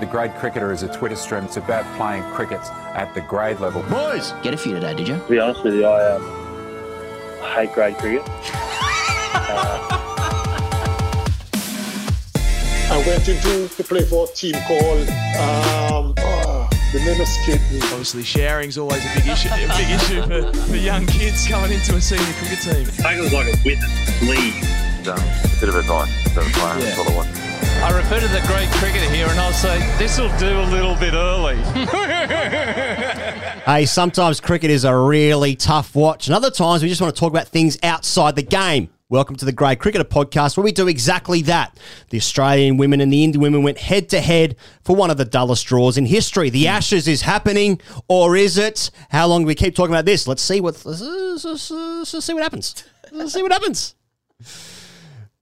The Grade Cricketer is a Twitter stream. It's about playing cricket at the grade level. Boys, get a few today, did you? To be honest with you, I um, hate grade cricket. I went into to play for a team called um, oh, the name escaped me. Obviously, sharing's always a big issue, a big issue for, for young kids coming into a senior cricket team. I think it was like a witness league. Um, a bit of advice to the player. Yeah. That's all I want. I refer to the great cricketer here and I'll say, this will do a little bit early. Hey, sometimes cricket is a really tough watch, and other times we just want to talk about things outside the game. Welcome to the Grade Cricketer podcast, where we do exactly that. The Australian women and the Indian women went head to head for one of the dullest draws in history. The Ashes is happening, or is it? How long do we keep talking about this? Let's see what. Let's, let's- let's- let's see what happens. Let's see what happens.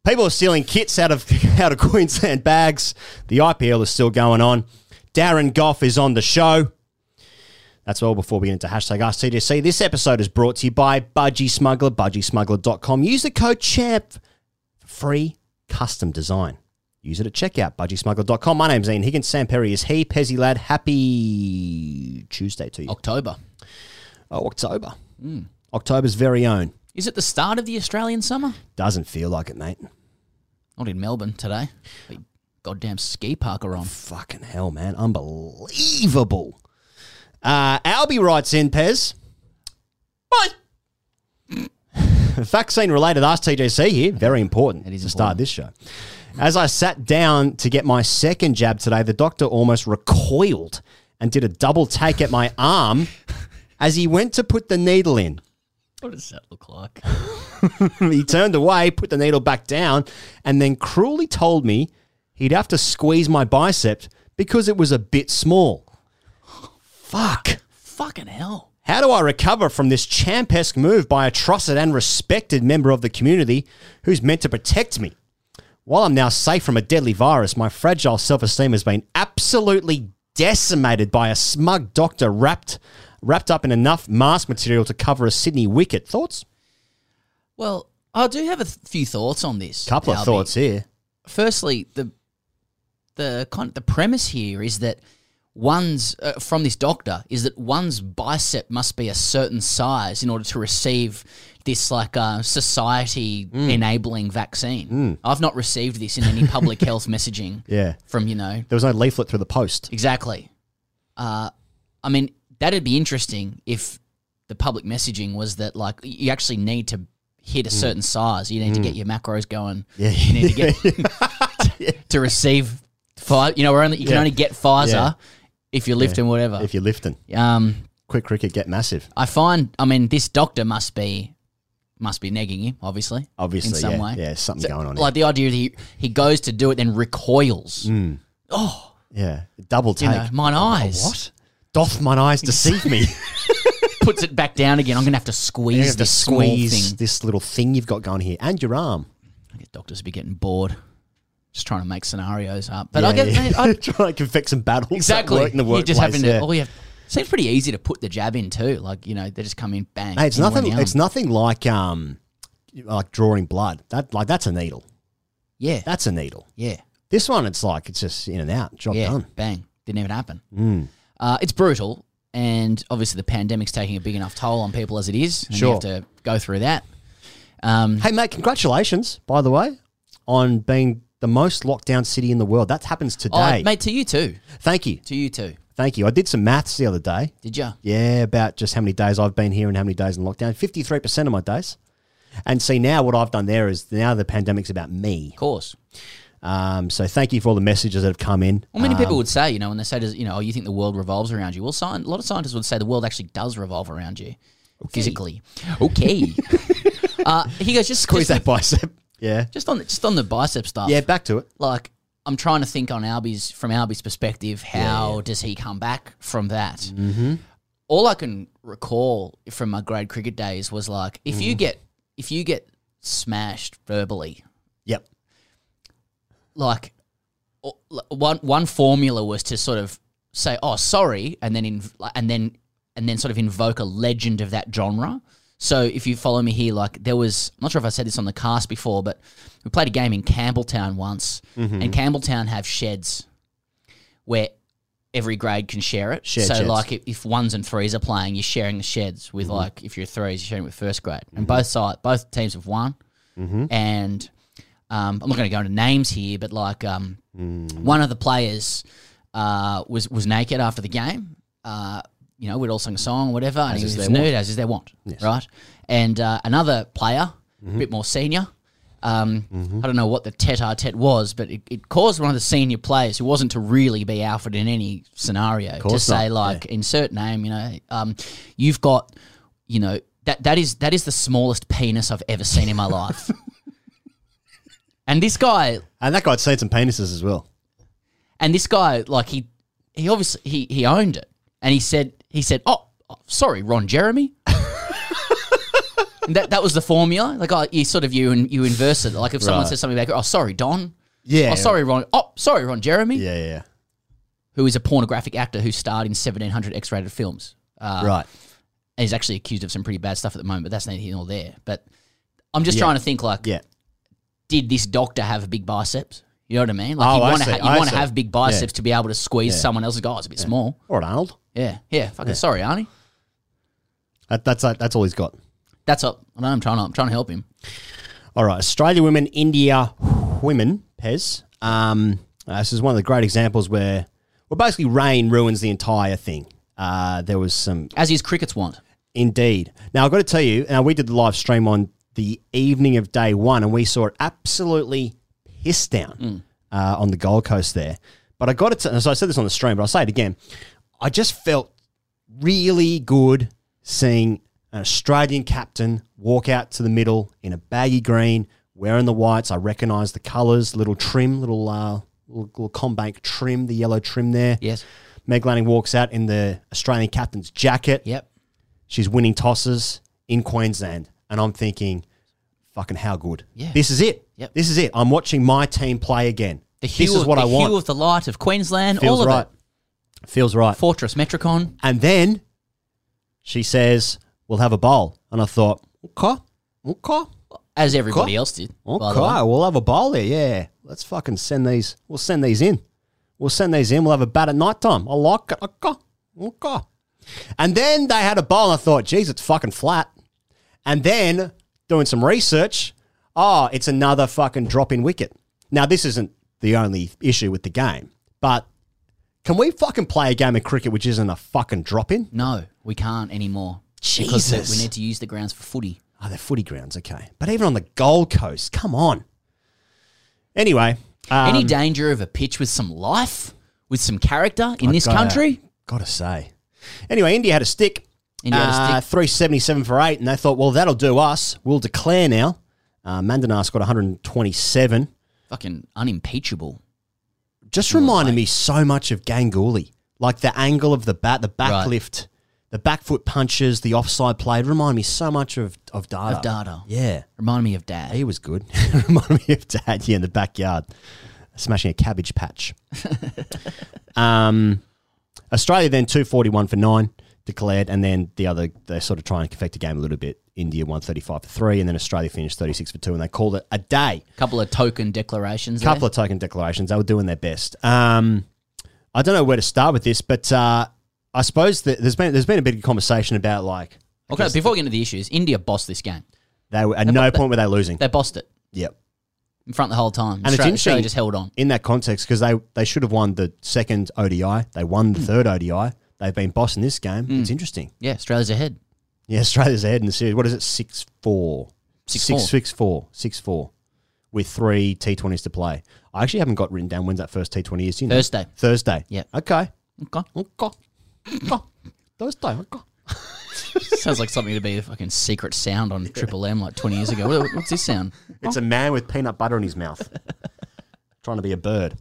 People are stealing kits out of out of Queensland bags. The IPL is still going on. Darren Gough is on the show. That's all before we get into hashtag Ask TGC. This episode is brought to you by Budgy Smuggler, budgysmuggler.com. Use the code CHAMP for free custom design. Use it at checkout, budgysmuggler.com. My name's Ian Higgins. Sam Perry is he. Pezzy lad, happy Tuesday to you. October. Oh, October. October's very own. Is it the start of the Australian summer? Doesn't feel like it, mate. Not in Melbourne today. Goddamn ski park are on. Fucking hell, man. Unbelievable. Uh, Albie writes in, Pez. What? Vaccine related Ask TGC here. Very important it is to start this show. As I sat down to get my second jab today, the doctor almost recoiled and did a double take at my arm as he went to put the needle in. What does that look like? he turned away, put the needle back down, and then cruelly told me he'd have to squeeze my bicep because it was a bit small. Fuck. Fucking hell. How do I recover from this champesque move by a trusted and respected member of the community who's meant to protect me? While I'm now safe from a deadly virus, my fragile self esteem has been absolutely decimated by a smug doctor wrapped wrapped up in enough mask material to cover a Sydney wicket. Thoughts? Well, I do have a th- few thoughts on this. Couple of Albie. thoughts here. Firstly, the the con- the premise here is that one's uh, from this doctor is that one's bicep must be a certain size in order to receive this like uh, society Mm. enabling vaccine. I've not received this in any public health messaging. Yeah. From you know There was no leaflet through the post. Exactly. Uh, I mean, that'd be interesting if the public messaging was that like you actually need to hit a Mm. certain size. You need to get your macros going. Yeah. You need to get to receive five. You know, we're only you can Yeah. only get Pfizer Yeah. if you're lifting whatever. If you're lifting. Um, Quick cricket, get massive. I find. I mean, this doctor must be must be negging him, obviously. Obviously, in some yeah. way. Yeah, something going on. Like the idea that he he goes to do it, then recoils. Mm. Oh, Yeah, double take. know, mine eyes. What? Doth mine eyes deceive me? puts it back down again. I'm gonna have to You're gonna squeeze have to this squeeze this little thing you've got going here, and your arm. I get doctors be getting bored, just trying to make scenarios up. But Yeah, I get yeah. I, trying to fix some battles. at exactly. work in the You're just having to. yeah. All you have, seems pretty easy to put the jab in too. Like you know, they just come in bang. Hey, it's in one nothing. It's nothing like um, like drawing blood. That like that's a needle. Yeah, that's a needle. Yeah. This one, it's like it's just in and out. Job yeah, done. bang. Didn't even happen. Uh, it's brutal, and obviously the pandemic's taking a big enough toll on people as it is. And Sure. you have to go through that. Um, hey, mate, congratulations, by the way, on being the most locked down city in the world. That happens today. Oh, mate, to you too. Thank you. To you too. Thank you. I did some maths the other day. Did you? Yeah, about just how many days I've been here and how many days in lockdown. 53% of my days. And see, now what I've done there is now the pandemic's about me. Of course. Um, so thank you for all the messages that have come in. Well, many people Um, would say, you know, when they say, does, you know, oh, you think the world revolves around you. Well, sci- a lot of scientists would say the world actually does revolve around you physically. Okay. uh, he goes, just squeeze that bicep. Yeah. just on the, just on the bicep stuff. Yeah, back to it. Like, I'm trying to think on Albie's from Albie's perspective. How does he come back from that? Mm-hmm. All I can recall from my grade cricket days was like, if you Mhm. get if you get smashed verbally, Yep. Like one one formula was to sort of say oh sorry and then in, and then and then sort of invoke a legend of that genre so if you follow me here like there was i'm not sure if i said this on the cast before but we played a game in campbelltown once Mhm. and campbelltown have sheds where every grade can share it Shared so sheds. like if, if ones and threes are playing you're sharing the sheds with Mhm. like if you're threes you're sharing with first grade and both side both teams have won Mhm. and um, I'm not going to go into names here, but like um, Mm. one of the players uh, was was naked after the game. Uh, you know, we'd all sing a song, or whatever, and As he was nude want. as is their want, Yes. right? And uh, another player, Mhm. a bit more senior. Um, Mm-hmm. I don't know what the tete-a-tete was, but it, it caused one of the senior players who wasn't to really be alpha in any scenario to say not, like insert name. You know, um, you've got, you know, that that is that is the smallest penis I've ever seen in my life. And this guy, And that guy'd seen some penises as well. and this guy, like he, he obviously he he owned it, and he said he said, "Oh, oh, sorry, Ron Jeremy." And that that was the formula. Like, oh, you sort of you and you inverse it. Like if someone Right. says something back, oh, sorry, Don. Yeah. Oh, sorry, Ron. Oh, sorry, Ron Jeremy. Yeah, yeah. Who is a pornographic actor who starred in 1700 X-rated films. Uh, Right. And he's actually accused of some pretty bad stuff at the moment, but that's neither here nor there. But I'm just Yeah. trying to think like, Yeah. Did this doctor have big biceps? You know what I mean? Like Oh, you I want to ha- you want to have big biceps to be able to squeeze someone else's guy. It's a bit small. Or an Arnold. Yeah, yeah. Fucking sorry, Arnie. That, that's that's all he's got. That's up. I know I'm trying to I'm trying to help him. All right, Australia women, India women, Pez. Um, uh, this is one of the great examples where, well, basically rain ruins the entire thing. Uh, there was some, as his crickets want. Indeed. Now I've got to tell you. Now we did the live stream on the evening of day one, and we saw it absolutely pissed down uh, on the Gold Coast there. But I got to. So I said this on the stream, but I'll say it again. I just felt really good seeing an Australian captain walk out to the middle in a baggy green, wearing the whites. I recognise the colours, little trim, little uh, little, little CommBank trim, the yellow trim there. Yes. Meg Lanning walks out in the Australian captain's jacket. Yep. She's winning tosses in Queensland, and I'm thinking, fucking how good. Yeah. This is it. Yep. This is it. I'm watching my team play again. The hue this is what I want. hue of the light of Queensland. Feels all of right. it. Feels right. Fortress Metricon. And then she says, "We'll have a bowl." And I thought, okay, okay, As everybody Okay. else did. okay, by the way. we'll have a bowl there. Yeah, let's fucking send these. We'll send these in. We'll send these in. We'll have a bat at night time. I like it. Okay, okay. And then they had a bowl, and I thought, geez, it's fucking flat. And then doing some research, oh, it's another fucking drop in wicket. Now, this isn't the only issue with the game, but can we fucking play a game of cricket which isn't a fucking drop in? No, we can't anymore. Because Jesus. we need to use the grounds for footy. Oh, they're footy grounds, okay. But even on the Gold Coast, come on. Anyway, um, Any danger of a pitch with some life, with some character in I this gotta- country? Gotta say. Anyway, India had a stick. India had a Uh, stick. 377 for eight, and they thought, well, that'll do us. We'll declare now. Uh, Mandhana's got 127. Fucking unimpeachable. Just reminded me so much of Ganguly. Like the angle of the bat, the back Right. lift, the back foot punches, the offside play. It reminded me so much of, of Dada. Of Dada. Yeah. Reminded me of Dad. He was good. reminded me of Dad, yeah, in the backyard, smashing a cabbage patch. um, Australia then 241 for nine declared, and then the other, they sort of try and affect the game a little bit. India 135 for three, and then Australia finished 36 for two, and they called it a day. A couple of token declarations. A couple there. of token declarations. They were doing their best. Um, I don't know where to start with this, but uh, I suppose that there's been there's been a bit of conversation about like Okay, before we get into the issues, India bossed this game. they were at They no point were they losing. They bossed it. Yep. in front the whole time. And it's Australia, interesting Australia just held on. in that context because they they should have won the second ODI. They won the third ODI. They've been bossing this game. It's interesting. Yeah, Australia's ahead. Yeah, Australia's ahead in the series. What is it? Six four. Six Six four. six four. Six four. With three T twenties to play. I actually haven't got written down when's that first T twenty is. You know? Thursday. Thursday. Yeah. Okay. Okay. Okay. Okay. Thursday. Okay. Sounds like something to be a fucking secret sound on Triple M like 20 years ago. What- What's this sound? It's a man with peanut butter in his mouth, trying to be a bird.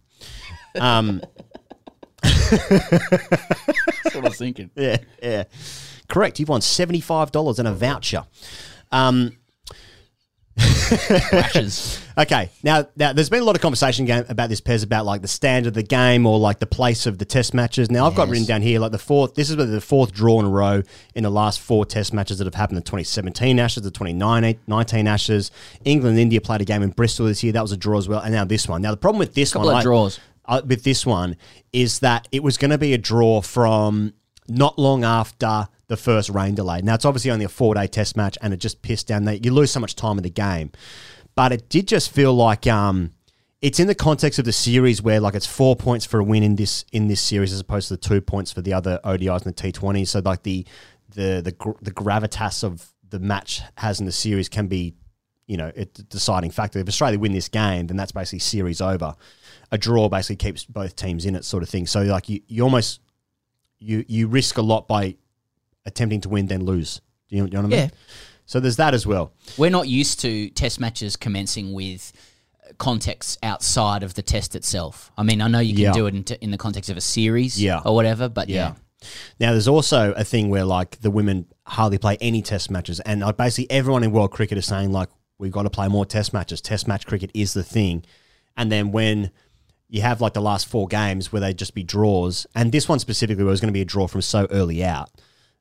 Um, That's what I was thinking. yeah, yeah, correct. You've won seventy five dollars and a voucher. Um. Okay, now, now there's been a lot of conversation game about this Pez about like the standard of the game or like the place of the test matches. Now I've got written down here like the fourth. This is the fourth draw in a row in the last four test matches that have happened: the 2017 Ashes, the 2019 Ashes. England and India played a game in Bristol this year. That was a draw as well, and now this one. Now the problem with this Couple one, of I- draws. Uh, with this one is that it was going to be a draw from not long after the first rain delay. Now it's obviously only a four day test match, and it just pissed down that you lose so much time in the game. But it did just feel like um, it's in the context of the series where like it's four points for a win in this in this series as opposed to the two points for the other ODIs and the T20. So like the the the the gravitas of the match has in the series can be you know, a deciding factor. If Australia win this game, then that's basically series over. A draw basically keeps both teams in it, sort of thing. So like you, you almost you you risk a lot by attempting to win then lose. Do you, do you know what I mean? Yeah. So there's that as well. We're not used to test matches commencing with context outside of the test itself. I mean, I know you can Yeah. do it in, t- in the context of a series Yeah. or whatever, but yeah. Now, there's also a thing where like the women hardly play any test matches, and like basically everyone in world cricket is saying like we've got to play more test matches. Test match cricket is the thing, and then when you have like the last four games where they just be draws, and this one specifically was going to be a draw from so early out,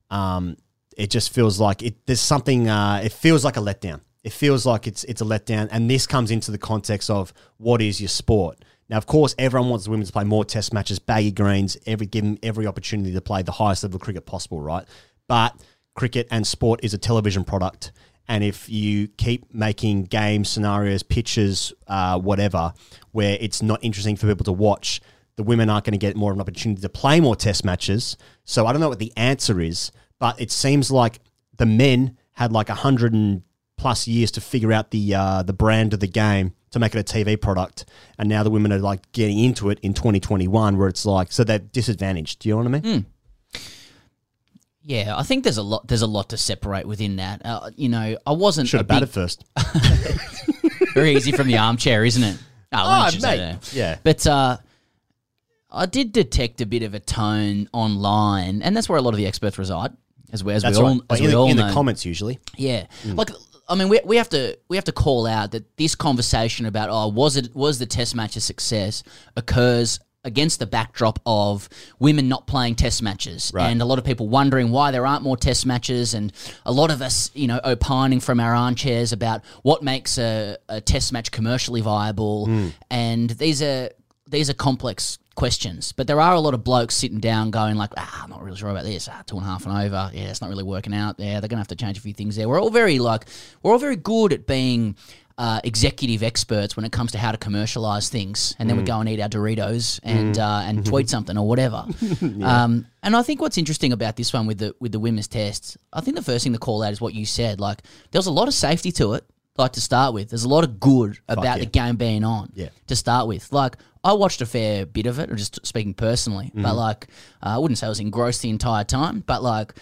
um, it just feels like it. There's something. Uh, it feels like a letdown. It feels like it's it's a letdown, and this comes into the context of what is your sport. Now, of course, everyone wants the women to play more Test matches, baggy greens, every give them every opportunity to play the highest level of cricket possible, right? But cricket and sport is a television product, and if you keep making game scenarios, pitches, uh, whatever, where it's not interesting for people to watch, the women aren't going to get more of an opportunity to play more Test matches. So I don't know what the answer is, but it seems like the men had like a hundred and plus years to figure out the uh, the brand of the game to make it a TV product, and now the women are like getting into it in 2021, where it's like so they're disadvantaged. Do you know what I mean? Yeah, I think there's a lot. There's a lot to separate within that. Uh, you know, I wasn't Should have batted first. Very easy from the armchair, isn't it? Oh, Oh, don't you say mate. Yeah. But uh, I did detect a bit of a tone online, and that's where a lot of the experts reside, as well as That's we all, right. as in we the, all in know. the comments usually. Yeah, like I mean, we, we have to we have to call out that this conversation about oh was it was the test match a success occurs against the backdrop of women not playing test matches. Right. and a lot of people wondering why there aren't more test matches and a lot of us you know opining from our armchairs about what makes a, a test match commercially viable. Hmm. And these are these are complex questions but there are a lot of blokes sitting down going like ah, i'm not really sure about this ah, two and a half and over yeah it's not really working out yeah they're gonna have to change a few things there we're all very like we're all very good at being uh, executive experts when it comes to how to commercialize things, and then we go and eat our Doritos and uh, and tweet something or whatever. um, and I think what's interesting about this one with the with the women's tests, I think the first thing to call out is what you said. Like there was a lot of safety to it. Like to start with, there's a lot of good about yeah. the game being on. Yeah. To start with, like I watched a fair bit of it, or just speaking personally, Mm-hmm. but like uh, I wouldn't say I was engrossed the entire time, but like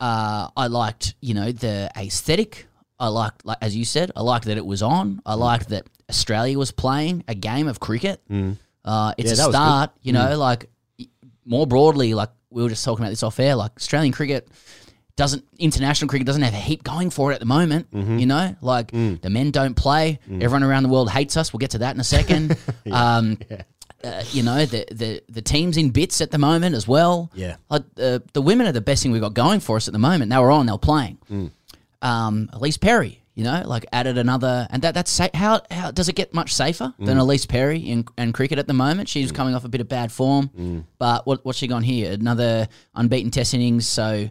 uh, I liked you know the aesthetic. I liked, like as you said, I liked that it was on. Mm. I liked that Australia was playing a game of cricket. Uh, it's Yeah, a that was good. Mm. start, you know, like more broadly, like we were just talking about this off air. Like Australian cricket doesn't, international cricket doesn't have a heap going for it at the moment. Mm-hmm. You know, like Mm. the men don't play. Everyone around the world hates us. We'll get to that in a second. um, uh, you know the, the the teams in bits at the moment as well. Yeah. like uh, the women are the best thing we've got going for us at the moment. They were on, they were playing. Mm. Um, Ellyse Perry, you know, like added another, and that that's sa- how how does it get much safer than Mm. Ellyse Perry in, in cricket at the moment? She's coming off a bit of bad form, Mm. but what what's she gone here? Another unbeaten Test innings, so.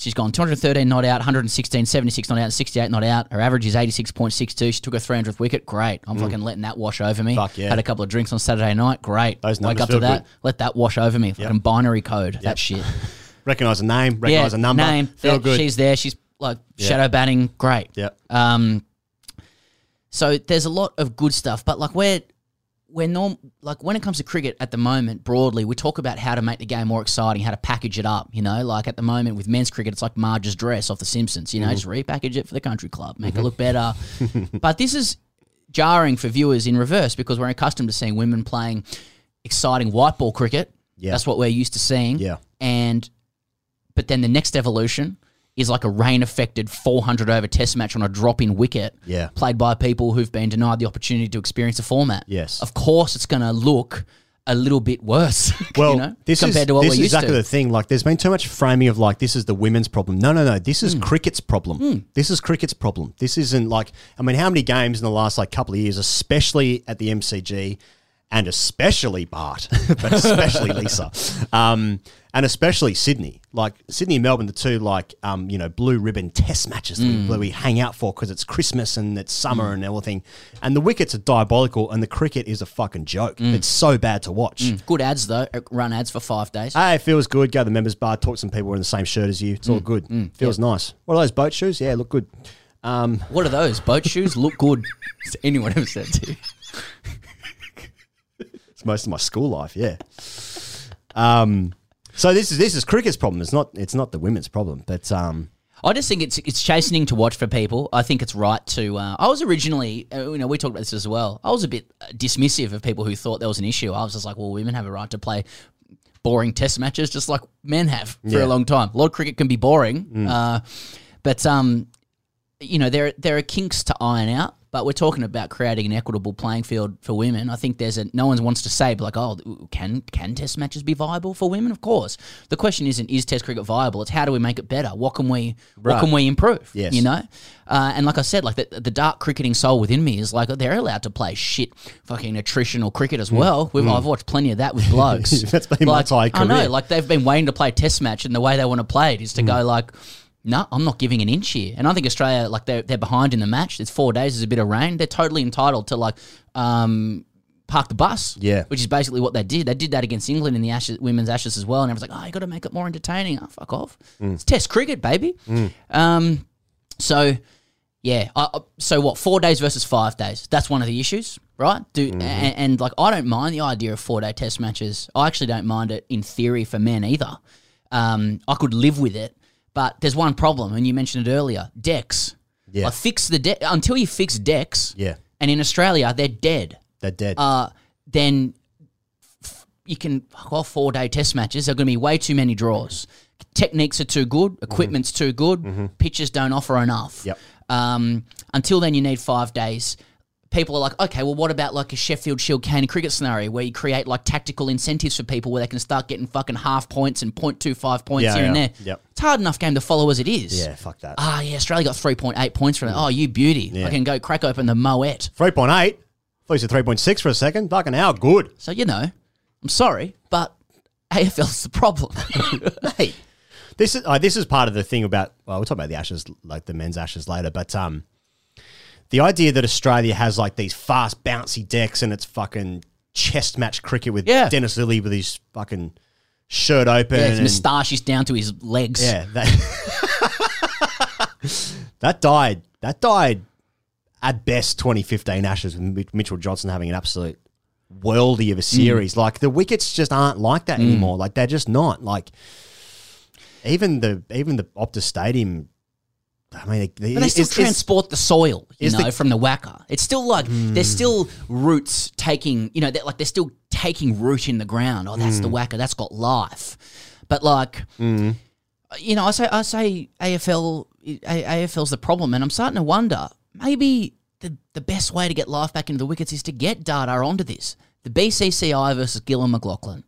She's gone 213 not out, 116, 76 not out, 68 not out. Her average is 86.62. She took her 300th wicket. Great. I'm fucking letting that wash over me. Mm. Fuck yeah. Had a couple of drinks on Saturday night. Great. Those Wake up to that. good. Let that wash over me. Fucking binary code. That shit. Recognize a name, recognize a number. Name. Feel that- good. She's there. She's like Yeah. shadow batting. Great. Yep. Um, so there's a lot of good stuff, but like we're we're norm like when it comes to cricket at the moment broadly, we talk about how to make the game more exciting, how to package it up. You know, like at the moment with men's cricket, it's like Marge's dress off The Simpsons. You know, Mhm. just repackage it for the country club, make it Mhm. look better. but this is jarring for viewers in reverse because we're accustomed to seeing women playing exciting white ball cricket. Yeah. That's what we're used to seeing. Yeah. And but then the next evolution is like a rain affected 400 over test match on a drop in wicket Yeah. played by people who've been denied the opportunity to experience the format. Yes. Of course, it's going to look a little bit worse. Well, you know, this compared is, to what this we're is used exactly to. the thing. Like, there's been too much framing of like this is the women's problem. No, no, no. This is hmm. cricket's problem. Hmm. This is cricket's problem. This isn't like. I mean, how many games in the last like couple of years, especially at the MCG, and especially Bart, but especially Lisa, um, and especially Sydney. Like Sydney and Melbourne, the two like um, you know blue ribbon Test matches that we- Mm. where we hang out for because it's Christmas and it's summer and everything. And the wickets are diabolical, and the cricket is a fucking joke. Mm. It's so bad to watch. Good ads though. uh, Run ads for five days. Hey, it feels good. Go to the members bar, talk to some people wearing the same shirt as you. It's all Mm, good. mm, feels yeah. nice. What are those boat shoes? Yeah, look good. Um, What are those? Boat shoes look good. Has anyone ever said to you? It's most of my school life. Yeah. Um, so this is this is cricket's problem. It's not it's not the women's problem. But um, I just think it's it's chastening to watch for people. I think it's right to. Uh, I was originally, uh, you know, we talked about this as well. I was a bit uh, dismissive of people who thought there was an issue. I was just like, well, women have a right to play boring test matches just like men have for Yeah. a long time. A lot of cricket can be boring, Mm. uh, but um, you know, there there are kinks to iron out. But we're talking about creating an equitable playing field for women. I think there's a no one wants to say, like, oh, can can Test matches be viable for women? Of course. The question isn't is Test cricket viable. It's how do we make it better? What can we what can we improve? Yes. you know. Uh, and like I said, like the, the dark cricketing soul within me is like they're allowed to play shit fucking attritional cricket as well. We've, Mm. I've watched plenty of that with blokes. That's been my like, entire I know, like they've been waiting to play Test match, and the way they want to play it is to Mm. go like. No, I'm not giving an inch here. And I think Australia, like they're, they're behind in the match. It's four days, there's a bit of rain. They're totally entitled to like um, park the bus. Yeah. Which is basically what they did. They did that against England in the Ashes, women's Ashes as well. And everyone's like, oh, you got to make it more entertaining. Oh, fuck off. Mm. It's Test cricket, baby. Mm. Um, so, yeah. I, so what? Four days versus five days. That's one of the issues, right? Do Mm-hmm. and, and like I don't mind the idea of four day Test matches. I actually don't mind it in theory for men either. Um, I could live with it, but there's one problem, and you mentioned it earlier: decks. Yeah. Fix the deck until you fix decks. Yeah. And in Australia, they're dead. they're dead. Uh, then f- you can well four day test matches. There are going to be way too many draws. Techniques are too good. Equipment's too good. Pitches don't offer enough. Yep. Um, until then, you need five days. People are like, okay, well, what about like a Sheffield Shield Cane cricket scenario where you create like tactical incentives for people where they can start getting fucking half points and 0.25 points Yeah, here and yeah. there? Yep. It's a hard enough game to follow as it is. yeah, fuck that. Ah, yeah, Australia got 3.8 points from it. Oh, you beauty. Yeah. I can go crack open the Moet. Three point eight. Thought you said three point six for a second. Fucking hell, good. So, you know, I'm sorry, but AFL's the problem. hey, this is uh, this is part of the thing about. Well, we'll talk about the Ashes, like the men's Ashes later, but um, the idea that Australia has like these fast, bouncy decks and it's fucking chest match cricket with Yeah. Dennis Lillee with his fucking shirt open. Yeah, his and- moustache is down to his legs. Yeah, that, that died. That died at best 2015 Ashes with Mi- Mitchell Johnson having an absolute worldy of a series. Like the wickets just aren't like that Mm. anymore. Like they're just not. Like even the even the Optus Stadium. I mean, they, But they still transport the soil, you know, the- from the WACA. It's still like there's still roots taking, you know, they're like they're still taking root in the ground. Oh, that's the Mm. WACA. That's got life. But like, Mm. you know, I say I say AFL AFL's the problem, and I'm starting to wonder maybe the the best way to get life back into the wickets is to get data onto this. The BCCI versus Gillon McLachlan.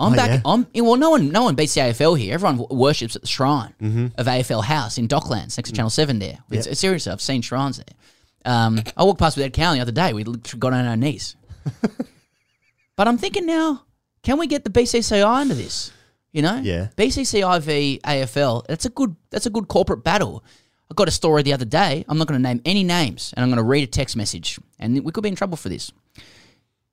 I'm Oh, back. yeah? I'm well. No one, no one beats the AFL here. Everyone worships at the shrine Mhm. of AFL House in Docklands next to Channel Seven. There, it's, Yep. seriously, I've seen shrines there. Um, I walked past with Ed Cowan the other day. We got on our knees. but I'm thinking now, can we get the BCCI into this? You know, Yeah. BCCI v AFL. That's a good. That's a good corporate battle. I got a story the other day. I'm not going to name any names, and I'm going to read a text message, and we could be in trouble for this.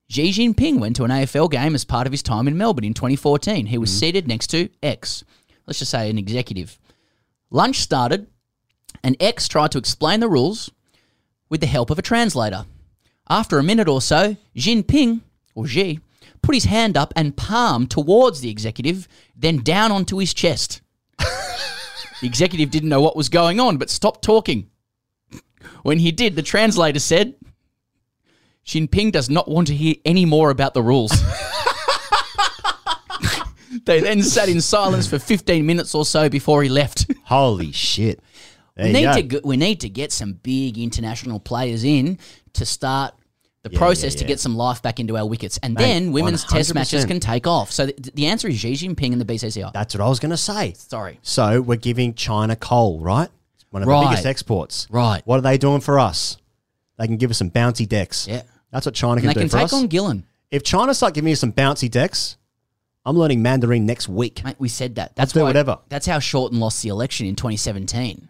Xi Jinping went to an AFL game as part of his time in Melbourne in 2014. He was mm. seated next to X, let's just say an executive. Lunch started, and X tried to explain the rules with the help of a translator. After a minute or so, Jinping, or Xi, put his hand up and palm towards the executive, then down onto his chest. the executive didn't know what was going on, but stopped talking. When he did, the translator said, Jinping does not want to hear any more about the rules. they then sat in silence for 15 minutes or so before he left. Holy shit. There we need to go, we need to get some big international players in to start the Yeah, process yeah, to get some life back into our wickets, and Mate, then women's test 100%. matches can take off. So th- the answer is Xi Jinping and the BCCI. That's what I was going to say. Sorry. So we're giving China coal, right? One of Right. the biggest exports. Right. What are they doing for us? They can give us some bouncy decks. Yeah. That's what China can And can they can for take us. on Gillon. if China start giving you some bouncy decks, I'm learning Mandarin next week. Mate, we said that. That's do why, whatever. That's how Shorten lost the election in 2017.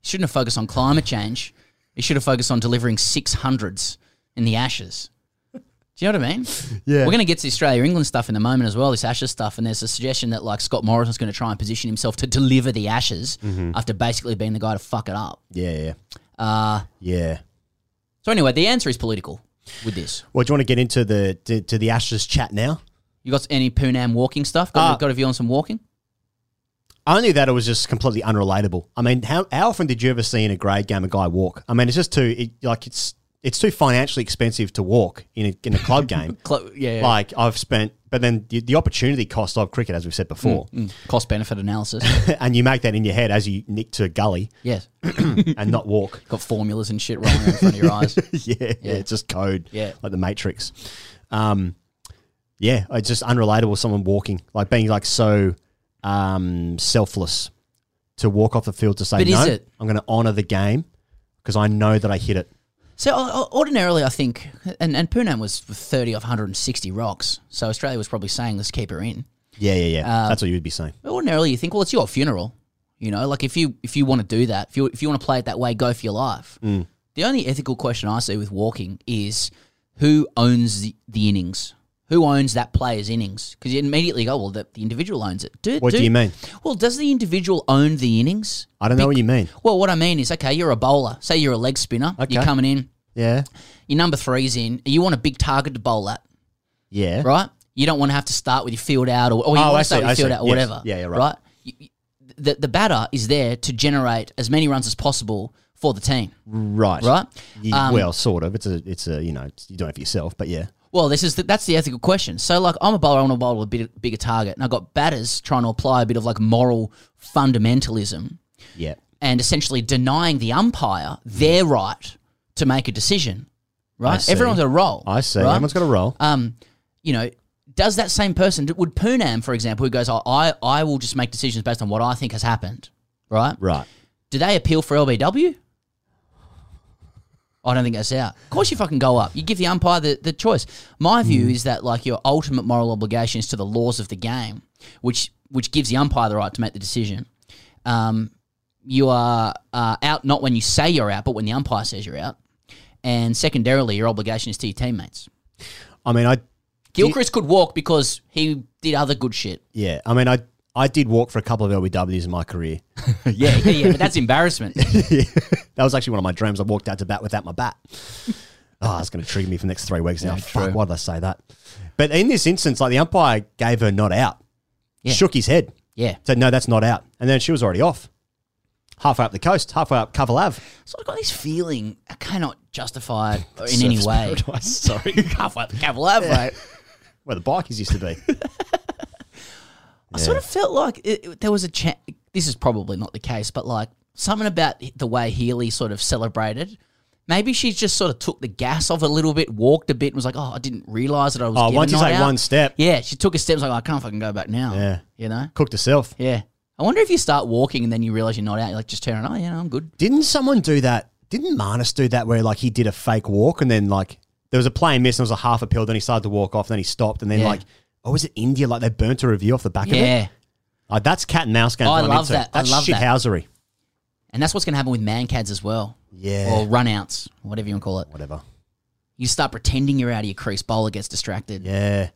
He shouldn't have focused on climate change. He should have focused on delivering 600s in the Ashes. Do you know what I mean? Yeah. We're going to get to the Australia England stuff in a moment as well, this Ashes stuff. And there's a suggestion that like Scott Morrison's going to try and position himself to deliver the Ashes Mhm. after basically being the guy to fuck it up. Yeah, yeah. Uh, Yeah. so anyway, the answer is political with this. Well, do you want to get into the to, to the Ashes chat now? You got any Poonam walking stuff? Got, Uh, got a view on some walking? Only that it was just completely unrelatable. I mean, how, how often did you ever see in a grade game a guy walk? I mean, it's just too it, like it's it's too financially expensive to walk in a, in a club game. Yeah, yeah. Like I've spent, but then the, the opportunity cost of cricket, as we've said before, Mm, cost benefit analysis. and you make that in your head as you nick to a gully yes. and not walk. Got formulas and shit rolling in front of your eyes. yeah, yeah, Yeah. it's just code. Yeah. like the Matrix. Um, yeah, it's just unrelatable. Someone walking, like being like so um, selfless to walk off the field to say But is no. it? I'm going to honor the game because I know that I hit it. So uh, ordinarily, I think, and, and Poonam was 30 of 160 rocks. So Australia was probably saying, let's keep her in. Yeah, yeah, yeah. Um, That's what you would be saying. Ordinarily, you think, well, it's your funeral. You know, like if you if you want to do that, if you if you want to play it that way, go for your life. Mm. The only ethical question I see with walking is who owns the, the innings? Who owns that player's innings? Because you immediately go, well, the, the individual owns it. Do, What do you mean? Well, does the individual own the innings? I don't know what you mean. Well, what I mean is, okay, you're a bowler. Say you're a leg spinner. You're coming in. Yeah, Your number three's in. You want a big target to bowl at, yeah. right? You don't want to have to start with your field out, or, or you Oh, want to start see, with your field see. out, or Yes. whatever. Yeah, yeah, right. You- you- The the batter is there to generate as many runs as possible for the team. Right, Right? Um, well, sort of. It's a, it's a, you know, you doing it for yourself, but yeah. Well, this is the, that's the ethical question. So, like, I'm a bowler. I want to bowl with a bit bigger target, and I've got batters trying to apply a bit of like moral fundamentalism Yeah. and essentially denying the umpire their right to make a decision. Right? Everyone's got a role. I see. right? Everyone's got a role. Um, you know, does that same person would Poonam, for example, who goes, oh, I I will just make decisions based on what I think has happened, right? Right. Do they appeal for LBW? I don't think that's out. Of course, you fucking go up. You give the umpire the, the choice. My view is that like your ultimate moral obligation is to the laws of the game, which which gives the umpire the right to make the decision. Um, you are uh, out not when you say you're out, but when the umpire says you're out. And secondarily, your obligation is to your teammates. I mean, I Gilchrist could walk because he did other good shit. Yeah, I mean, I I did walk for a couple of LBWs in my career. yeah, yeah, yeah, but that's embarrassment. that was actually one of my dreams. I walked out to bat without my bat. Oh, it's going to trigger me for the next three weeks now. Yeah, Fuck, true. why did I say that? But in this instance, like the umpire gave her not out, Yeah. shook his head, Yeah. said no, that's not out, and then she was already off. Halfway up the coast, halfway up Cavill Ave. So I've got this feeling I cannot justify it in any way. paradise, Sorry, Halfway up Cavill Ave, mate. where the bikers used to be. I sort of felt like it, it- there was a chance. This is probably not the case, but like something about the way Healy sort of celebrated. Maybe she just sort of took the gas off a little bit, walked a bit, and was like, "Oh, I didn't realize that I was." Oh, once you take out." one step, yeah, she took a step. and was like, "I can't fucking go back now." Yeah. you know. cooked herself. Yeah, I wonder if you start walking and then you realize you're not out. You're like, just turn. Oh, yeah, I'm good. Didn't someone do that? Didn't Marnus do that where like he did a fake walk and then like there was a play and miss and it was a half a pill, then he started to walk off, then he stopped, and then Yeah. like oh was it India? Like they burnt a review off the back of Yeah. it. Oh, that's cat and mouse games. I I'm love into. that. I That's love that. shithousery. And that's what's going to happen with Mankads as well. Yeah. Or runouts, whatever you want to call it. Whatever. You start pretending you're out of your crease. Bowler gets distracted. Yeah.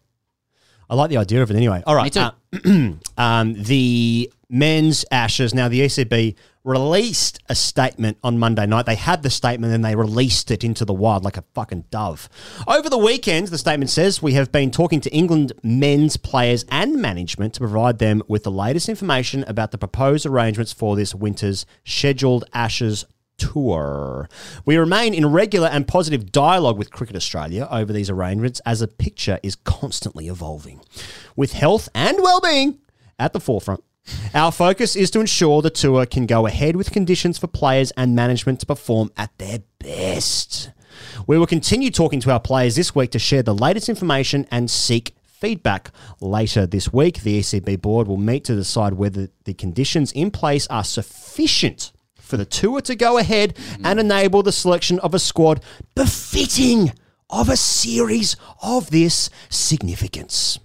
I like the idea of it anyway. All right. Me too. uh, um, the men's Ashes. Now, the ECB released a statement on Monday night. They had the statement and they released it into the wild like a fucking dove. Over the weekend, the statement says we have been talking to England men's players and management to provide them with the latest information about the proposed arrangements for this winter's scheduled Ashes tour. We remain in regular and positive dialogue with Cricket Australia over these arrangements as the picture is constantly evolving. With health and well-being at the forefront, our focus is to ensure the tour can go ahead with conditions for players and management to perform at their best. We will continue talking to our players this week to share the latest information and seek feedback. Later this week, the ECB board will meet to decide whether the conditions in place are sufficient for the tour to go ahead and hmm. enable the selection of a squad befitting of a series of this significance.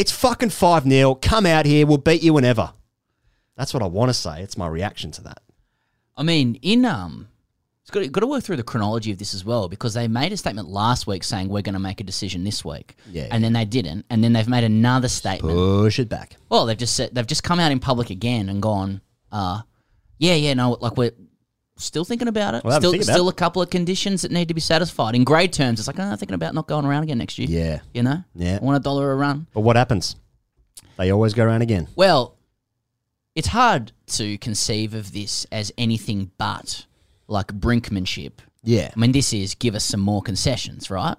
It's fucking 5 0. Come out here. We'll beat you whenever. That's what I want to say. It's my reaction to that. I mean, in um, it's got, got to work through the chronology of this as well because they made a statement last week saying we're going to make a decision this week, Yeah. and then they didn't, and then they've made another statement. Push it back. Well, they've just said they've just come out in public again and gone, uh, yeah, yeah, no, like we're still thinking about it. Well, still, about still it. a couple of conditions that need to be satisfied. In grade terms, it's like, oh, I'm thinking about not going around again next year. Yeah. You know? Yeah. I want a dollar a run. But what happens? They always go around again. Well, it's hard to conceive of this as anything but like brinkmanship. Yeah. I mean, this is give us some more concessions, right?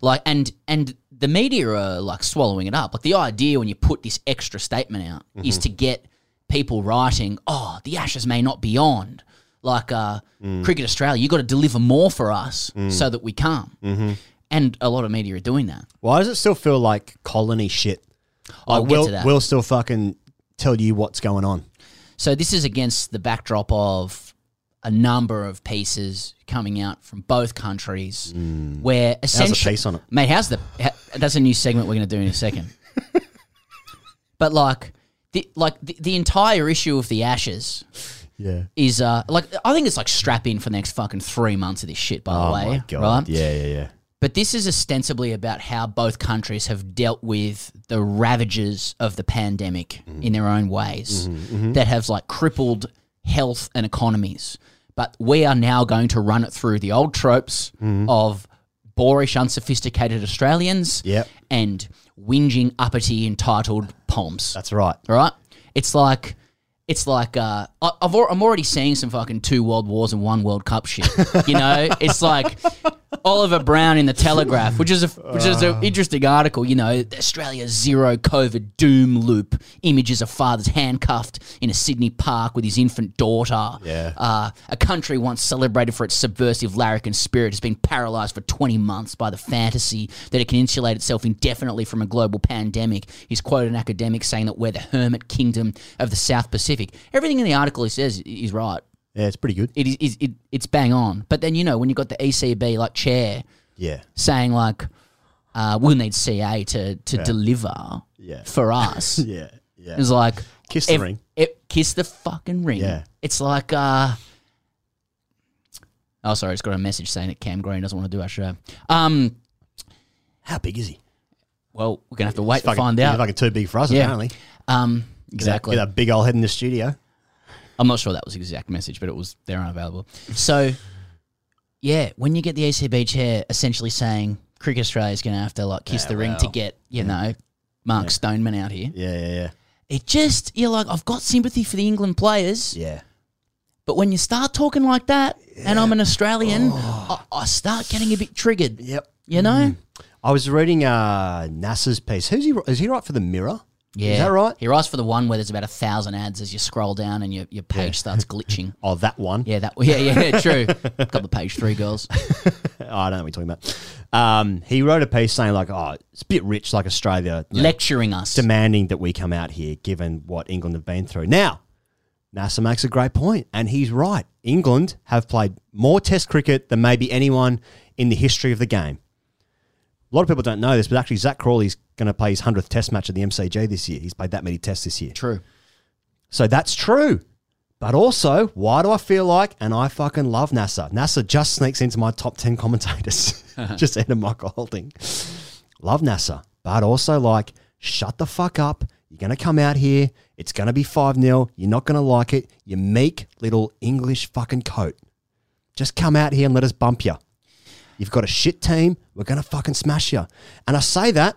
Like, and and the media are like swallowing it up. Like the idea when you put this extra statement out is Mhm. to get people writing, "Oh, the Ashes may not be on." Like uh, Mm. Cricket Australia, you got to deliver more for us Mm. so that we come. Mhm. And a lot of media are doing that. Why does it still feel like colony shit? I'll Like, get we'll, to that. we'll still fucking tell you what's going on. So this is against the backdrop of a number of pieces coming out from both countries, where Mm. How's essentially, the piece on it? mate, how's the? ha- that's a new segment we're going to do in a second. but like, the like the, the entire issue of the Ashes Yeah. is uh like I think it's like strap in for the next fucking three months of this shit. By the Oh way, my god. right? Yeah, yeah, yeah. But this is ostensibly about how both countries have dealt with the ravages of the pandemic in their own ways mhm. that have like crippled health and economies. But we are now going to run it through the old tropes of boorish, unsophisticated Australians Yep. and whinging, uppity, entitled poms. That's right. All right? It's like. It's like uh, I, I've, I'm already seeing some fucking two world wars and one World Cup shit. You know, it's like Oliver Brown in the Telegraph, which is a which is Uh. an interesting article. You know, Australia's zero COVID doom loop. Images of fathers handcuffed in a Sydney park with his infant daughter. Yeah. Uh, a country once celebrated for its subversive larrikin spirit has been paralysed for 20 months by the fantasy that it can insulate itself indefinitely from a global pandemic. He's quoted an academic saying that we're the hermit kingdom of the South Pacific. Everything in the article he says is right. Yeah, it's pretty good. It is it, it, it's bang on. But then you know when you got the ECB like chair Yeah. saying like uh, we'll need CA to to deliver Yeah. for us. Yeah, yeah. It's like Kiss the ev- ring. ev- kiss the fucking ring. Yeah. It's like uh Oh sorry, it's got a message saying that Cam Green doesn't want to do our show. Um How big is he? Well, we're gonna have to wait He's to fucking- find he's out. fucking too big for us, Yeah. apparently. Um exactly. Get that big old head in the studio. I'm not sure that was the exact message, but it was they're unavailable. So, yeah, when you get the ECB chair essentially saying Cricket Australia is going to have to like kiss Yeah, the ring to get you know Mark Stoneman out here, Yeah, yeah, yeah. it just you're like I've got sympathy for the England players, Yeah. but when you start talking like that, and I'm an Australian, I, I start getting a bit triggered. Oh. Yep. You know. I was reading uh, Nasser's piece. Who's he? Is he right for the Mirror? Yeah, Is that right? He writes for the one where there's about a thousand ads as you scroll down and your, your page starts glitching. Oh, that one. Yeah, that. Yeah, yeah, true. Couple of page three girls. Oh, I don't know what you're talking about. Um, he wrote a piece saying like, "Oh, it's a bit rich, like Australia, you know, lecturing us, demanding that we come out here, given what England have been through." Now, Nasser makes a great point, and he's right. England have played more Test cricket than maybe anyone in the history of the game. A lot of people don't know this, but actually, Zak Crawley's going to play his 100th test match at the MCG this year. He's played that many tests this year. True. So that's true. But also, why do I feel like, and I fucking love Nasser. Nasser just sneaks into my top 10 commentators, just of Michael Holding. Love Nasser. But also, like, shut the fuck up. You're going to come out here. It's going to be 5 0. You're not going to like it. You meek little English fucking coat. Just come out here and let us bump you. You've got a shit team. We're going to fucking smash you. And I say that,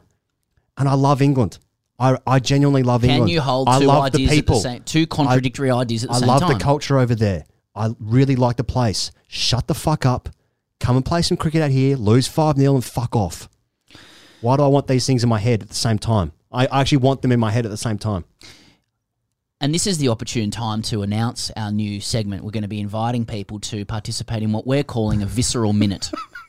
and I love England. I, I genuinely love Can England. you hold I two love ideas the people. at the same two contradictory ideas at the I same time? I love the culture over there. I really like the place. Shut the fuck up. Come and play some cricket out here. Lose 5 0 and fuck off. Why do I want these things in my head at the same time? I I actually want them in my head at the same time. And this is the opportune time to announce our new segment. We're going to be inviting people to participate in what we're calling a visceral minute.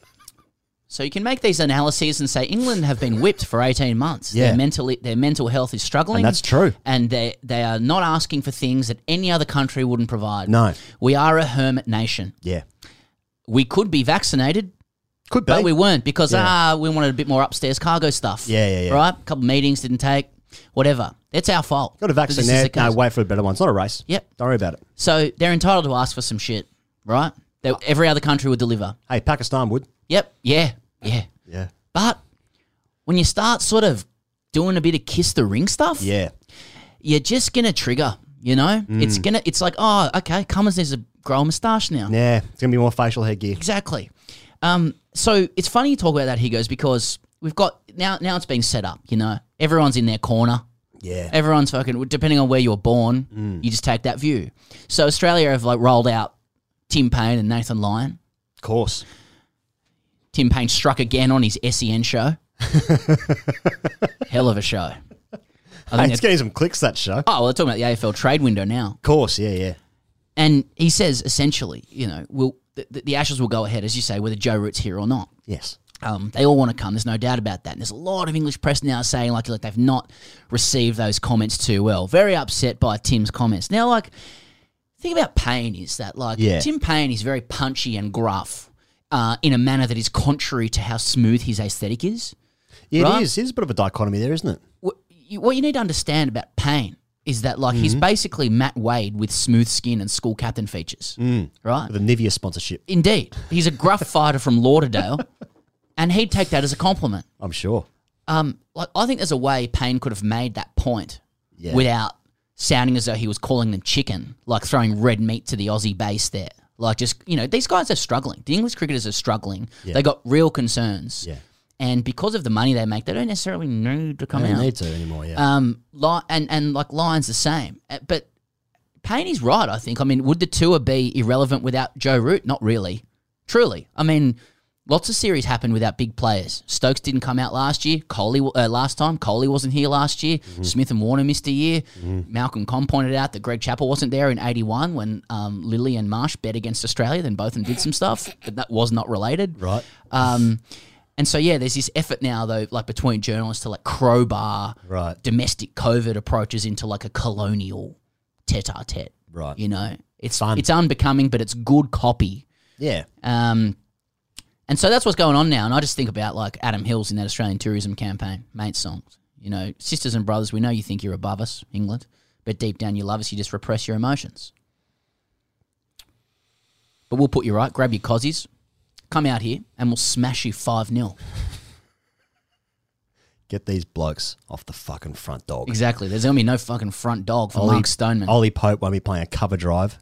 so you can make these analyses and say England have been whipped for 18 months. Yeah. Their mentally their mental health is struggling. And that's true. And they they are not asking for things that any other country wouldn't provide. No. We are a hermit nation. Yeah. We could be vaccinated. Could be. But we weren't because Yeah. ah, we wanted a bit more upstairs cargo stuff. Yeah, yeah, yeah. Right? A couple meetings didn't take. Whatever. It's our fault. Got a vaccine there. No, wait for a better one. It's not a race. Yep. Don't worry about it. So they're entitled to ask for some shit, right? That every other country would deliver. Hey, Pakistan would. Yep. Yeah. Yeah. Yeah. But when you start sort of doing a bit of kiss the ring stuff, Yeah. you're just gonna trigger. You know, it's Mm. gonna. It's like, oh, okay, Cummins needs to grow a moustache now. Yeah. It's going to be more facial headgear. Exactly. Um, so it's funny you talk about that, he goes, because we've got now. Now it's being set up. You know, everyone's in their corner. Yeah. Everyone's fucking. Depending on where you were born, Mm. you just take that view. So Australia have like rolled out Tim Paine and Nathan Lyon. Of course. Tim Paine struck again on his SEN show. Hell of a show. I think it's getting some clicks, that show. oh, well, they're talking about the AFL trade window now. Of course. Yeah, yeah. And he says essentially, you know, will the, the, Ashes will go ahead, as you say, whether Joe Root's here or not. Yes. Um, they all want to come. There's no doubt about that. And there's a lot of English press now saying like, like they've not received those comments too well. Very upset by Tim's comments. Now, like, the thing about Paine is that like Yeah. Tim Paine is very punchy and gruff uh, in a manner that is contrary to how smooth his aesthetic is. Yeah, Right? it is. It is a bit of a dichotomy there, isn't it? What you, what you need to understand about Paine is that like Mm-hmm. he's basically Matt Wade with smooth skin and school captain features, right? With a Nivea sponsorship. Indeed, he's a gruff fighter from Lauderdale, and he'd take that as a compliment. I'm sure. Um, like I think there's a way Paine could have made that point Yeah. without sounding as though he was calling them chicken, like throwing red meat to the Aussie base there. Like just you know, these guys are struggling. The English cricketers are struggling. Yeah. They got real concerns. Yeah. And because of the money they make, they don't necessarily need to come I don't out. need to anymore, yeah. Um, Li- and and like Lions the same, Uh, but Paine is right. I think. I mean, would the tour be irrelevant without Joe Root? Not really. Truly, I mean, lots of series happened without big players. Stokes didn't come out last year. Coley uh, last time. Coley wasn't here last year. Smith and Warner missed a year. Malcolm Conn pointed out that Greg Chappell wasn't there in '81 when um, Lillee and Marsh bet against Australia. Then both of them did some stuff, but that was not related. Right. Um, and so yeah, there's this effort now though, like between journalists to like crowbar Right. domestic COVID approaches into like a colonial tete-a-tete. Right. You know, it's Fun. it's unbecoming, but it's good copy. Yeah. Um, and so that's what's going on now. And I just think about like Adam Hills in that Australian tourism campaign, mate songs. You know, sisters and brothers, we know you think you're above us, England, but deep down you love us. You just repress your emotions. But we'll put you right. Grab your cozies, come out here, and we'll smash you five 0 Get these blokes off the fucking front dog. Exactly. There's gonna be no fucking front dog for Ollie, Mark Stoneman. Ollie Pope won't be playing a cover drive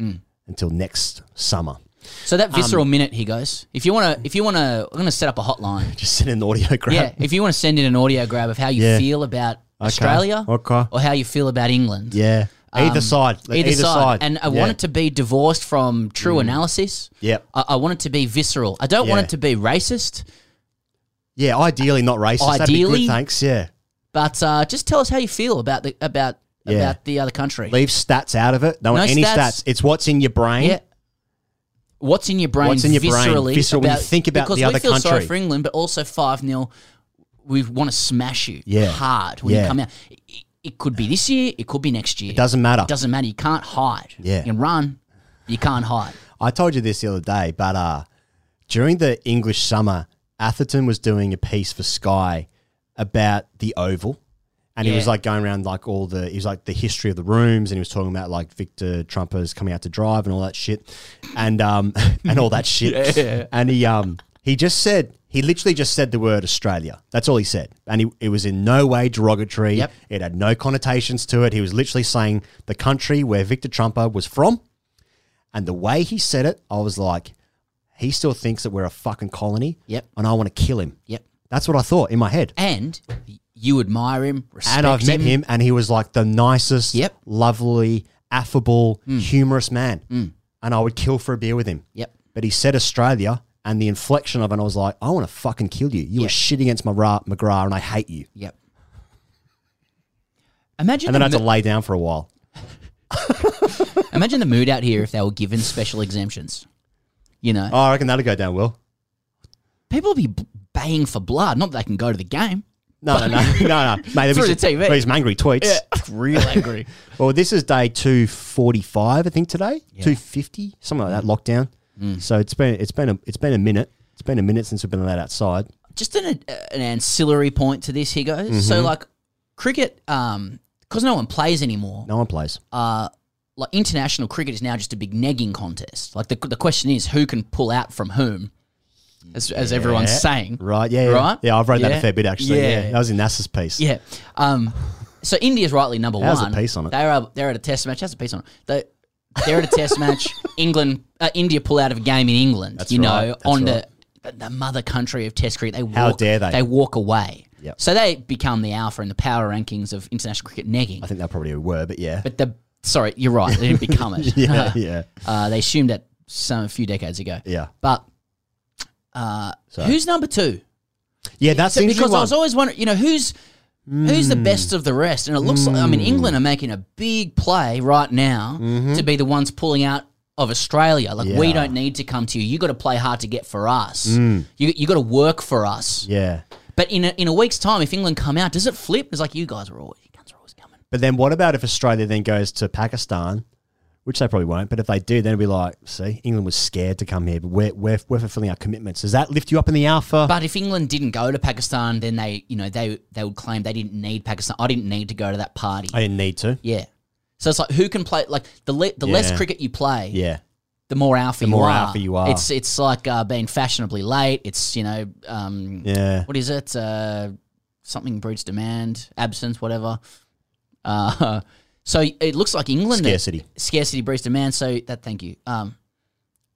Mm. until next summer. So that visceral Um, minute, he goes. If you want to, if you want to, I'm going to set up a hotline. Just send in an audio grab. Yeah, if you want to send in an audio grab of how you Yeah. feel about Okay, Australia, okay. or how you feel about England. Yeah. Either Um, side. Either, side. And I Yeah. want it to be divorced from true Mm. analysis. Yeah, I, I want it to be visceral. I don't want it to be racist, Yeah, ideally not racist. Ideally- good, thanks. Yeah. but uh, just tell us how you feel about the about Yeah. about the other country. Leave stats out of it. Don't want No any stats. stats. It's what's in your brain. Yeah. What's in your brain? What's in your brain viscerally visceral when you think about because the we other feel sorry country. for England, but also five 0 We want to smash you Yeah. hard when Yeah. you come out. It, it could be this year. It could be next year. It doesn't matter. It doesn't matter. You can't hide. Yeah. You can run. You can't hide. I told you this the other day, but uh, during the English summer, Atherton was doing a piece for Sky about the Oval. And he was like going around like all the, he was like the history of the rooms and he was talking about like Victor Trumpers coming out to drive and all that shit. And, um, and all that shit. Yeah. And he, um, he just said, he literally just said the word Australia. That's all he said. And he, it was in no way derogatory. Yep. It had no connotations to it. He was literally saying the country where Victor Trumper was from. And the way he said it, I was like, he still thinks that we're a fucking colony. Yep. And I want to kill him. Yep. That's what I thought in my head. And you admire him, respect And I've met him, and he was like the nicest, Yep. lovely, affable, Mm. humorous man. Mm. And I would kill for a beer with him. Yep. But he said Australia, and the inflection of it, I was like, I want to fucking kill you. You Yep. were shit against McGrath, McGrath, and I hate you. Yep. Imagine and then I had the to mo- lay down for a while. Imagine the mood out here if they were given special exemptions. You know, Oh, I reckon that'll go down well. people would be b- baying for blood. Not that they can go to the game. No, no, no, no, no, mate. Through the TV. These angry tweets. Yeah, real angry. well, this is day two forty five, I think today. Two fifty, something like that. Lockdown. Mm. So it's been it's been a it's been a minute. It's been a minute since we've been allowed outside. Just an, an ancillary point to this, here goes. So, Mhm. like, cricket, um, because no one plays anymore. No one plays. Uh, like international cricket is now just a big negging contest. Like the the question is who can pull out from whom, as, as everyone's saying. Right? Yeah. Yeah. Right. Yeah. I've read that a fair bit actually. Yeah. Yeah. That was in Nasser's piece. Yeah. Um, so India's rightly number How's the one. piece on it? They're a, they're at a test match. How's a piece on it? They, they're at a test match. England, uh, India pull out of a game in England. That's you know. That's on right. the the mother country of Test cricket. They walk, How dare they? They walk away. Yep. So they become the alpha in the power rankings of international cricket negging. I think they probably were, but yeah. But the sorry, you're right. They didn't become it. Yeah, yeah. Uh, they assumed that some a few decades ago. Yeah. But uh, So- who's number two? Yeah, that's So- because interesting I was always wondering, you know, who's who's the best of the rest, and it looks like I mean England are making a big play right now to be the ones pulling out of Australia. Like we Mm-hmm. Don't need to come to you. You got to play hard to get for us. Mm. You you got to work for us. Yeah. But in a, in a week's time, if England come out, does it flip? It's like you guys are always, you guys are always. Coming. But then what about if Australia then goes to Pakistan, which they probably won't, but if they do, then it'll be like, see, England was scared to come here, but we're, we're, we're fulfilling our commitments. Does that lift you up in the alpha? But if England didn't go to Pakistan, then they you know they they would claim they didn't need Pakistan. I didn't need to go to that party. I didn't need to. Yeah. So it's like who can play like the le- the less cricket you play, Yeah. the more alpha The you more are. alpha you are. It's it's like uh, being fashionably late. It's you know um, Yeah. What is it? Uh, something breeds demand, absence, whatever. Uh, so it looks like England Scarcity. scarcity breeds demand. So that thank you. Um,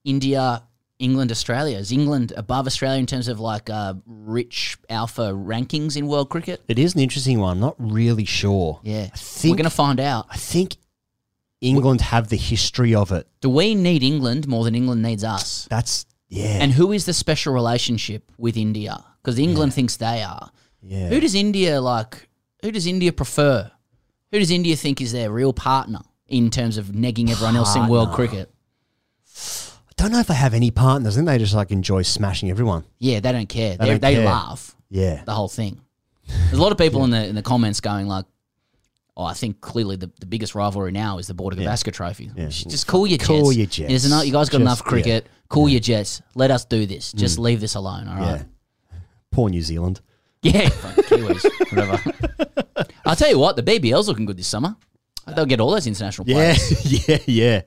India, England, Australia is England above Australia in terms of like uh, rich alpha rankings in world cricket. It is an interesting one. Not really sure. Yeah, I think, we're going to find out. I think England have the history of it. Do we need England more than England needs us? That's, yeah. And who is the special relationship with India? Because England thinks they are. Yeah. Who does India like? Who does India prefer? Who does India think is their real partner in terms of negging everyone else in world Partner. cricket? I don't know if they have any partners. I think they just like enjoy smashing everyone. Yeah, they don't care. They They, don't they care. laugh. Yeah. the whole thing. There's a lot of people in the in the comments going like, "Oh, I think clearly the, the biggest rivalry now is the Border Gavaskar Trophy. Just cool your jets. Cool your jets. There's enough, you guys got Just- enough cricket. Cool your jets. Let us do this. Just Mm. leave this alone. All right. Yeah. Poor New Zealand. Yeah, Kiwis, whatever. I'll tell you what, the BBL's looking good this summer. They'll get all those international Yeah, players. yeah, yeah. yeah.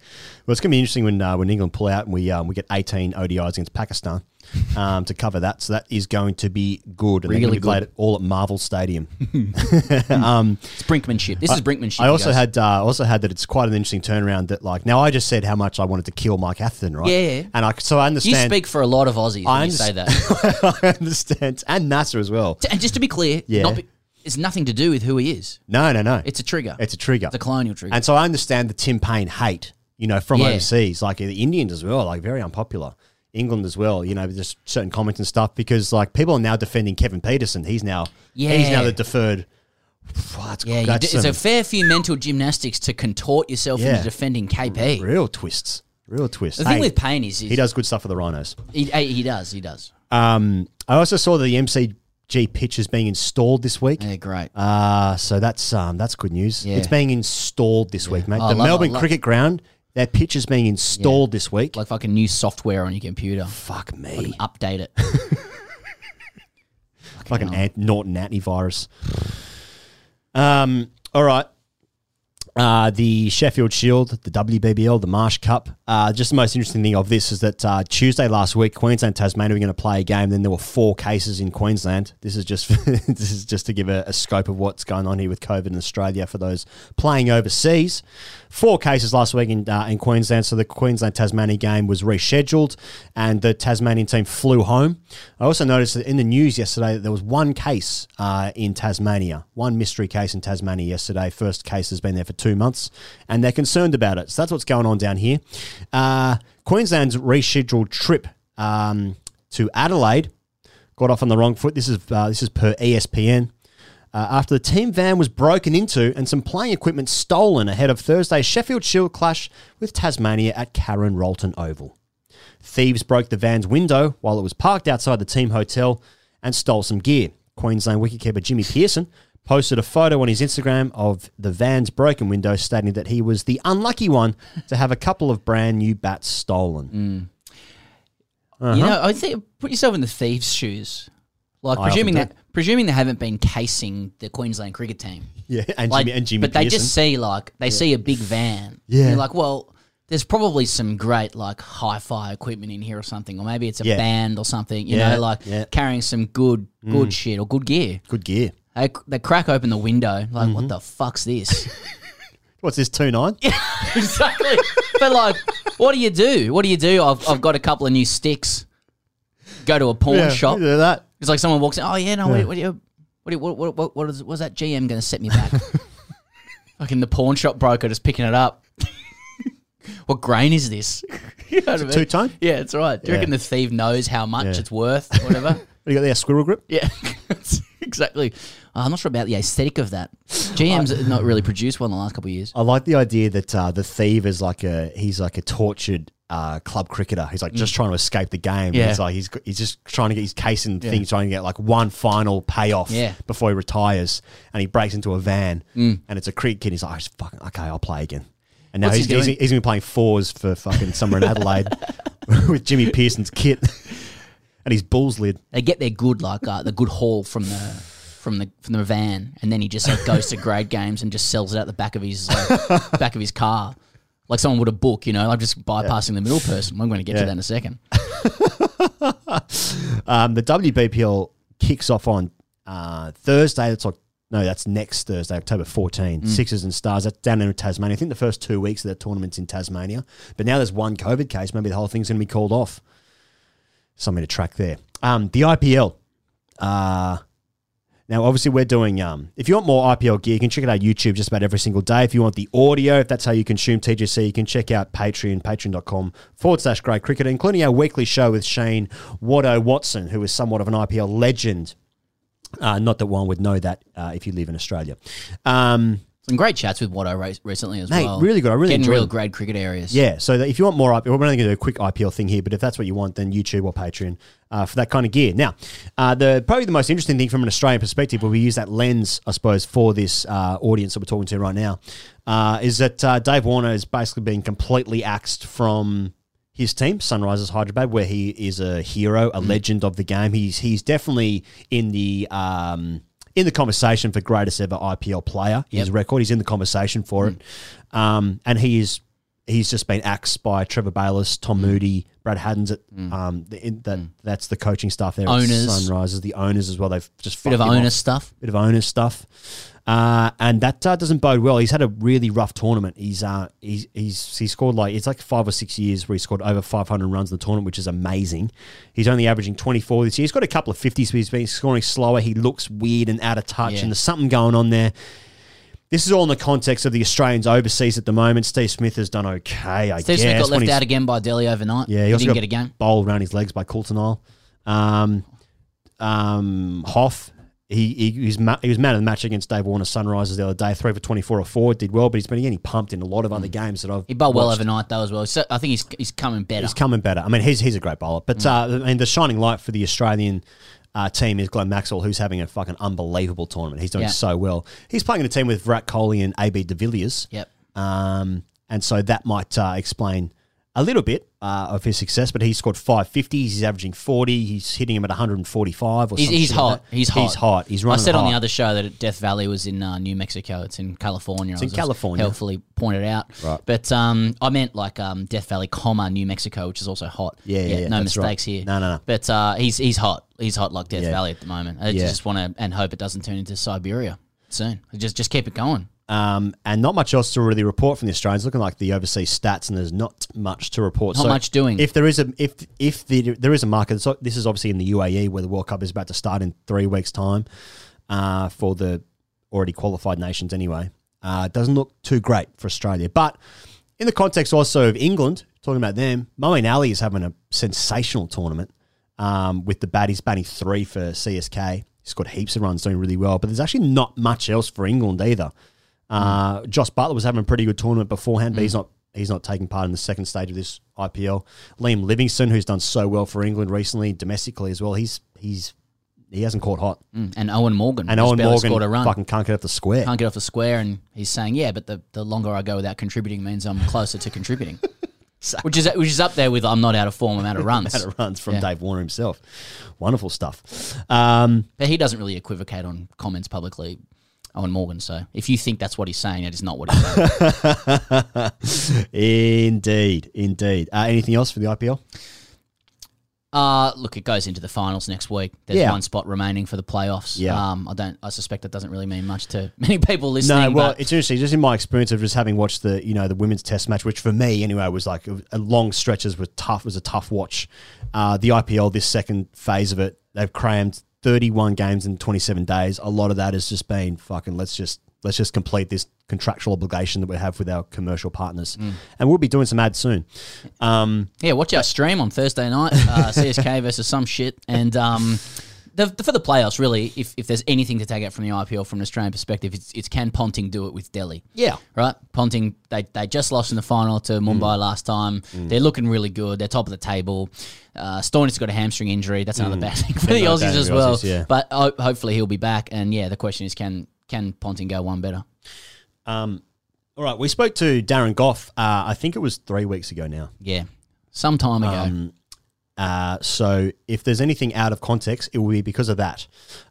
Well, it's going to be interesting when uh, when England pull out and we um, we get 18 ODIs against Pakistan um, to cover that. So that is going to be good. And they're Really going to be played all at Marvel Stadium. um, It's brinkmanship. This I- is brinkmanship. I also guys. had uh, also had that it's quite an interesting turnaround. That like now I just said how much I wanted to kill Mike Atherton, right? Yeah, yeah. And I so I understand. You speak for a lot of Aussies when I you say that. I understand, and Nasser as well. And just to be clear, Yeah. not be, it's nothing to do with who he is. No, no, no. It's a trigger. It's a trigger. It's a colonial trigger. And so I understand the Tim Paine hate, you know, from Yeah. overseas, like the Indians as well, like very unpopular. England as well, you know, just certain comments and stuff because like people are now defending Kevin Pietersen. He's now yeah, he's now Yeah. the deferred. That's, yeah, you that's do, it's a some fair few mental gymnastics to contort yourself Yeah. into defending KP. real twists, real twists. The thing Hey, with Paine is, is he does good stuff for the Rhinos. He, he does. He does. Um, I also saw that the MCG pitch is being installed this week. Yeah, great. Uh, so that's um, that's good news. Yeah. It's being installed this week, mate. Oh, the it, Melbourne I Cricket Ground, their pitch is being installed this week. Like fucking new software on your computer. Fuck me. Fucking update it. Fucking hell. ant- Norton antivirus. Um. All right. Uh, the Sheffield Shield, the WBBL, the Marsh Cup. Uh, just the most interesting thing of this is that uh, Tuesday last week, Queensland, Tasmania were going to play a game. Then there were four cases in Queensland. This is just this is just to give a, a scope of what's going on here with COVID in Australia for those playing overseas. Four cases last week in uh, in Queensland, so the Queensland Tasmania game was rescheduled, and the Tasmanian team flew home. I also noticed that in the news yesterday that there was one case uh, in Tasmania, one mystery case in Tasmania yesterday. First case has been there for two months, and they're concerned about it. So that's what's going on down here. Uh, Queensland's rescheduled trip um, to Adelaide got off on the wrong foot. This is uh, this is per ESPN. Uh, after the team van was broken into and some playing equipment stolen ahead of Thursday's Sheffield Shield clash with Tasmania at Karen Rolton Oval. Thieves broke the van's window while it was parked outside the team hotel and stole some gear. Queensland wicketkeeper Jimmy Peirson posted a photo on his Instagram of the van's broken window, stating that he was the unlucky one to have a couple of brand new bats stolen. Uh-huh. You know, I think put yourself in the thieves' shoes. Like I presuming that presuming they haven't been casing the Queensland cricket team. Yeah, and Like, Jimmy, and Jimmy but they just see like they see a big van. Yeah. They're like, well, there's probably some great like hi-fi equipment in here or something, or maybe it's a Yeah. band or something. You Yeah, know, like yeah. carrying some good good Mm. shit or good gear. Good gear. They, they crack open the window, like, Mm-hmm. what the fuck's this? What's this, 2 9? exactly. But like, what do you do? What do you do? I've, I've got a couple of new sticks. Go to a pawn Yeah, shop. do that. It's like someone walks in. Oh yeah, no. Yeah. What, what, do you, what, do you, what, what, what, what is was that GM going to set me back? Fucking the pawn shop broker just picking it up. what grain is this? You know what I mean? two-tone? Yeah, that's right. Do you Yeah. reckon the thief knows how much Yeah. it's worth? Whatever. What do you got there, squirrel grip? yeah, exactly. I'm not sure about the aesthetic of that. GM's not really produced one in the last couple of years. I like the idea that uh, the thief is like a he's like a tortured uh, club cricketer. He's like just trying to escape the game. Yeah. He's like he's he's just trying to get his case and things, trying to get like one final payoff Yeah. before he retires. And he breaks into a van, Mm. and it's a cricket kid. He's like, oh, fucking okay, I'll play again. And now What's he's, he he's, doing? he's gonna be playing fours for fucking somewhere in Adelaide with Jimmy Peirson's kit and his Bulls lid. They get their good like uh, the good haul from the from the from the van, and then he just like goes to grade games and just sells it out the back of his uh, back of his car, like someone would a book. You know, like just bypassing the middle person. I'm going to get to that in a second. Um, the WBBL kicks off on uh, Thursday. That's like no, that's next Thursday, October 14. Mm. Sixers and Stars. That's down in Tasmania. I think the first two weeks of that tournament's in Tasmania. But now there's one COVID case. Maybe the whole thing's going to be called off. Something to track there. Um, the IPL. Uh, now, obviously, we're doing. Um, if you want more IPL gear, you can check out YouTube just about every single day. If you want the audio, if that's how you consume TGC, you can check out Patreon, patreon.com forward slash great cricket, including our weekly show with Shane Watto Watson, who is somewhat of an IPL legend. Uh, not that one would know that uh, if you live in Australia. Um, Some great chats with Watto re- recently as Mate, well. really good. I really getting enjoyed real grade cricket areas. Yeah, so that if you want more IPL, we're only going to do a quick IPL thing here, but if that's what you want, then YouTube or Patreon uh, for that kind of gear. Now, uh, the probably the most interesting thing from an Australian perspective, where we use that lens, I suppose, for this uh, audience that we're talking to right now, uh, is that uh, Dave Warner has basically been completely axed from his team, Sunrisers Hyderabad, where he is a hero, a legend of the game. He's he's definitely in the um, in the conversation for greatest ever IPL player. His Yep. Mm. record, he's in the conversation for it, um, and he is he's just been axed by Trevor Bayliss, Tom Mm. Moody, Brad Haddons. At, um, the, in, that that's the coaching staff there. Owners. Sunrisers, the owners as well. They've just Bit of owner off. stuff. Bit of owner stuff. Uh, and that uh, doesn't bode well. He's had a really rough tournament. He's uh, he's he's he scored like it's like five or six years where he scored over 500 runs in the tournament, which is amazing. He's only averaging 24 this year. He's got a couple of 50s, but he's been scoring slower. He looks weird and out of touch, Yeah. and there's something going on there. This is all in the context of the Australians overseas at the moment. Steve Smith has done okay, I Steve guess. Smith got left out again by Delhi overnight. yeah, he, he didn't get a game. bowled around his legs by Coulter-Nile. Um, um, Hoff, he, he, he, was ma- he was man of the match against Dave Warner Sunrisers the other day. Three for 24 or four, did well, but he's been getting pumped in a lot of other games that I've He bowled well overnight though as well. So I think he's he's coming better. He's coming better. I mean, he's, he's a great bowler. But Mm. uh, I mean, the shining light for the Australian uh, team is Glenn Maxwell, who's having a fucking unbelievable tournament. He's doing Yeah. so well. He's playing in a team with Virat Kohli and AB de Villiers. Yep. Um, and so that might uh, explain a little bit uh, of his success, but he scored 550s. He's averaging 40. He's hitting him at 145 or He's, something. he's hot. He's hot. He's hot. He's I running said on the other show that Death Valley was in uh, New Mexico. It's in California. It's I in California. Helpfully pointed out. Right. But um, I meant like um, Death Valley, comma New Mexico, which is also hot. Yeah, yeah, yeah, no that's right. mistakes here. No, no, no. But uh, he's he's hot. He's hot like Death Yeah. Valley at the moment. I Yeah. just want to and hope it doesn't turn into Siberia soon. Just just keep it going. Um, and not much else to really report from the Australians. Looking like the overseas stats, and there's not much to report. Not much doing. If there is a if if the, there is a market, so this is obviously in the UAE where the World Cup is about to start in three weeks' time uh, for the already qualified nations. Anyway, uh, it doesn't look too great for Australia. But in the context also of England, talking about them, Moeen Ali is having a sensational tournament um, with the baddies batting three for CSK. He's got heaps of runs, doing really well. But there's actually not much else for England either. Uh, Jos Buttler was having a pretty good tournament beforehand, but he's not he's not taking part in the second stage of this IPL. Liam Livingstone, who's done so well for England recently, domestically as well, he's he's he hasn't caught hot. Mm. And Eoin Morgan. And Eoin Morgan scored a run. fucking can't get off the square. Can't get off the square, and he's saying, "Yeah, but the, the longer I go without contributing means I'm closer to contributing." Which is which is up there with I'm not out of form, I'm out of runs. Out of runs from Yeah. Dave Warner himself. Wonderful stuff. Um, But he doesn't really equivocate on comments publicly, Eoin Morgan. So if you think that's what he's saying, it is not what he's saying. indeed, indeed. Uh, anything else for the IPL? Uh, look, it goes into the finals next week. There's Yeah. one spot remaining for the playoffs. Yeah. Um, I don't. I suspect that doesn't really mean much to many people listening. No, well, but it's interesting. Just in my experience of just having watched the, you know, the women's test match, which for me anyway was like a, long stretches was tough. Was a tough watch. Uh, the IPL, this second phase of it, they've crammed 31 games in 27 days. A lot of that has just been fucking. Let's just let's just complete this contractual obligation that we have with our commercial partners, Mm. and we'll be doing some ads soon. Um, yeah, watch our stream on Thursday night, uh, CSK versus some shit, and um, the, for the playoffs, really, if, if there's anything to take out from the IPL from an Australian perspective, it's, it's can Ponting do it with Delhi? Yeah. right. Ponting, they they just lost in the final to Mumbai last time. Mm. They're looking really good. They're top of the table. Uh, Stoinis got a hamstring injury. That's another Mm. bad thing for the Aussies as the well. Aussies, yeah. But ho- hopefully he'll be back. And yeah, the question is, can can Ponting go one better? um, all right, we spoke to Darren Gough. Uh, I think it was three weeks ago now. Yeah, some time ago. Um, uh, so if there's anything out of context, it will be because of that.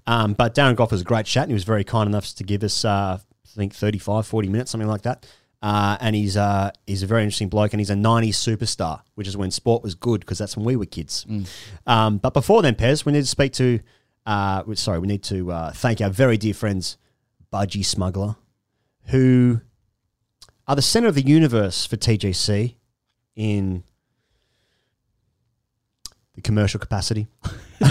Um, but Darren Gough was a great chat and he was very kind enough to give us, uh, I think, 35, 40 minutes, something like that. Uh, and he's uh, he's a very interesting bloke and he's a 90s superstar, which is when sport was good because that's when we were kids. Um, but before then, Pez, we need to speak to, uh, sorry, we need to uh, thank our very dear friends, Budgy Smuggler, who are the center of the universe for TGC in commercial capacity.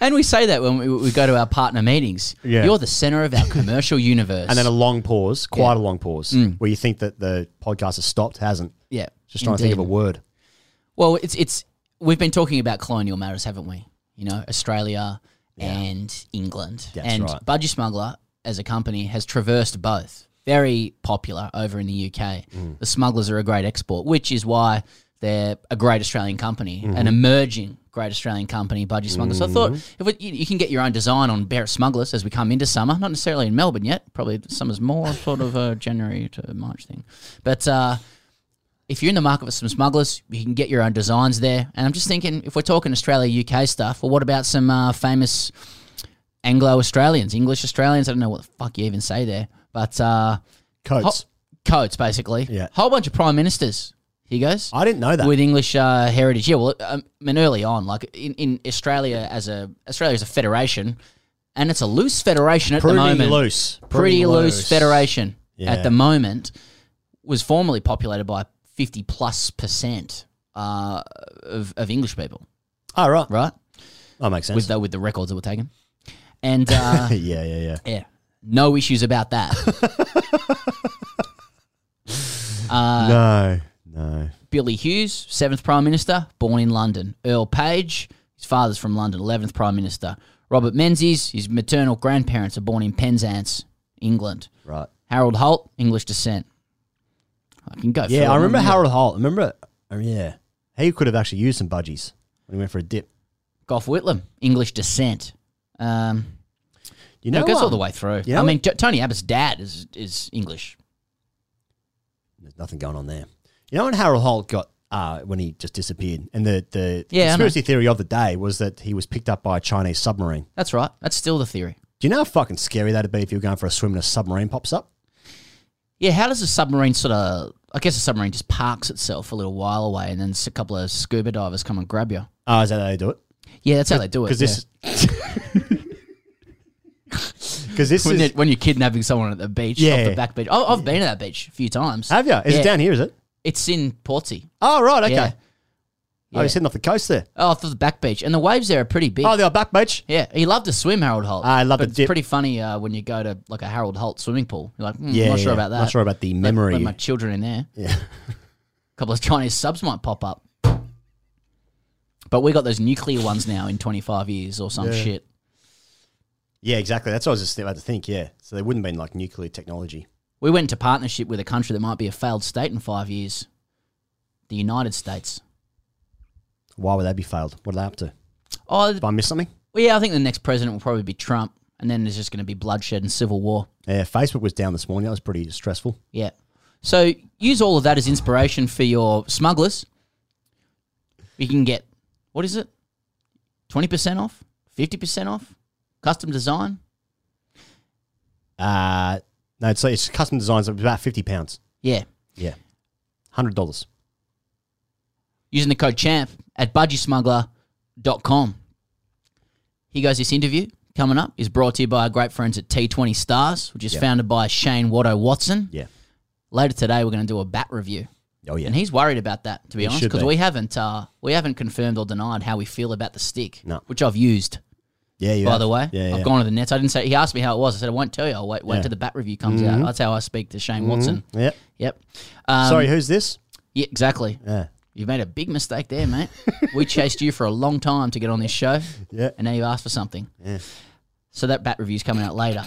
And we say that when we, we go to our partner meetings. Yeah. You're the center of our commercial universe. And then a long pause, quite Yeah. a long pause, Mm. where you think that the podcast has stopped, hasn't. Yeah, Just trying to think of a indeed. word. Well, it's it's we've been talking about colonial matters, haven't we? You know, Australia and England. That's and right. Budgy Smuggler as a company has traversed both. Very popular over in the UK. Mm. The smugglers are a great export, which is why they're a great Australian company, an Mhm. emerging great Australian company, Budgy Smugglers. So I thought Mhm. if you, you can get your own design on Barrett Smugglers as we come into summer, not necessarily in Melbourne yet, probably summer's more sort of a January to March thing. But uh, if you're in the market for some smugglers, you can get your own designs there. And I'm just thinking, if we're talking Australia UK stuff, well, what about some uh, famous Anglo Australians, English Australians? I don't know what the fuck you even say there, but uh, Coats. coats, basically. Yeah. whole bunch of prime ministers. Here goes. I didn't know that. with English uh, heritage. Yeah, well, um, I mean, early on, like in, in Australia as a Australia as a federation, and it's a loose federation at Pretty the moment. loose. pretty, Pretty loose. loose. federation Yeah. at the moment. Was formerly populated by fifty plus percent uh, of, of English people. Oh, right. Right. That makes sense. With the, with the records that were taken, and uh, yeah, yeah, yeah. yeah, no issues about that. uh, no, no. Billy Hughes, seventh Prime Minister, born in London. Earl Page, his father's from London, eleventh Prime Minister. Robert Menzies, his maternal grandparents are born in Penzance, England. Right. Harold Holt, English descent. I can go. Yeah, I remember Harold Holt. Remember? Oh, yeah. He could have actually used some budgies when he went for a dip. Gough Whitlam, English descent. Um, You no, know, it goes all the way through. you know I mean, J- Tony Abbott's dad is is English. There's nothing going on there. You know when Harold Holt got uh, when he just disappeared, and the the Yeah, I know. conspiracy theory of the day was that he was picked up by a Chinese submarine. That's right. That's still the theory. Do you know how fucking scary that'd be if you were going for a swim and a submarine pops up? Yeah, how does a submarine sort of? I guess a submarine just parks itself a little while away, and then a couple of scuba divers come and grab you. Oh, is that how they do it? Yeah, that's how they do it. Because this, because this when, is you're, when you're kidnapping someone at the beach, Yeah. off the back beach. Oh, I've been to that beach a few times. have you? Is Yeah. it down here? Is it? It's in Portsea. Oh right, okay. Yeah. Oh, he's heading off the coast there. Oh, off the back beach, and the waves there are pretty big. Oh, they're back beach. Yeah, he loved to swim, Harold Holt. I love it. It's dip. pretty funny uh, when you go to like a Harold Holt swimming pool. You're like, hmm, Yeah, not sure yeah. about that. Not sure about the memory. Let my children in there. Yeah. A couple of Chinese subs might pop up. But we got those nuclear ones now in 25 years or some Yeah. shit. Yeah, exactly. That's what I was just about to think. Yeah, so there wouldn't have been like nuclear technology. We went into partnership with a country that might be a failed state in five years. The United States. Why would they be failed? What are they up to? Oh, Did I miss something? well, yeah, I think the next president will probably be Trump, and then there's just going to be bloodshed and civil war. Yeah, Facebook was down this morning. That was pretty stressful. Yeah. So use all of that as inspiration for your smugglers. You can get what is it? Twenty percent off, fifty percent off, custom design. Uh no, it's, it's custom designs of about fifty pounds. Yeah. Yeah, hundred dollars. Using the code CHAMP at budgysmuggler.com. Here goes this interview coming up is brought to you by our great friends at T20 Stars, which is Yep. founded by Shane Watto Watson. Yeah. Later today, we're going to do a bat review. Oh yeah. And he's worried about that, to be He honest, because be. we haven't uh, we haven't confirmed or denied how we feel about the stick, No. which I've used. Yeah, you by have. the way, Yeah, I've yeah. gone to the nets. I didn't say. He asked me how it was. I said I won't tell you. I'll wait. Wait Yeah. till the bat review comes Mhm. out. That's how I speak to Shane Watson. Mhm. Yep. Yep. Um, Sorry, who's this? Yeah, exactly. Yeah. You've made a big mistake there, mate. we chased you for a long time to get on this show. Yeah. And now you asked for something. Yeah. So that bat review's coming out later.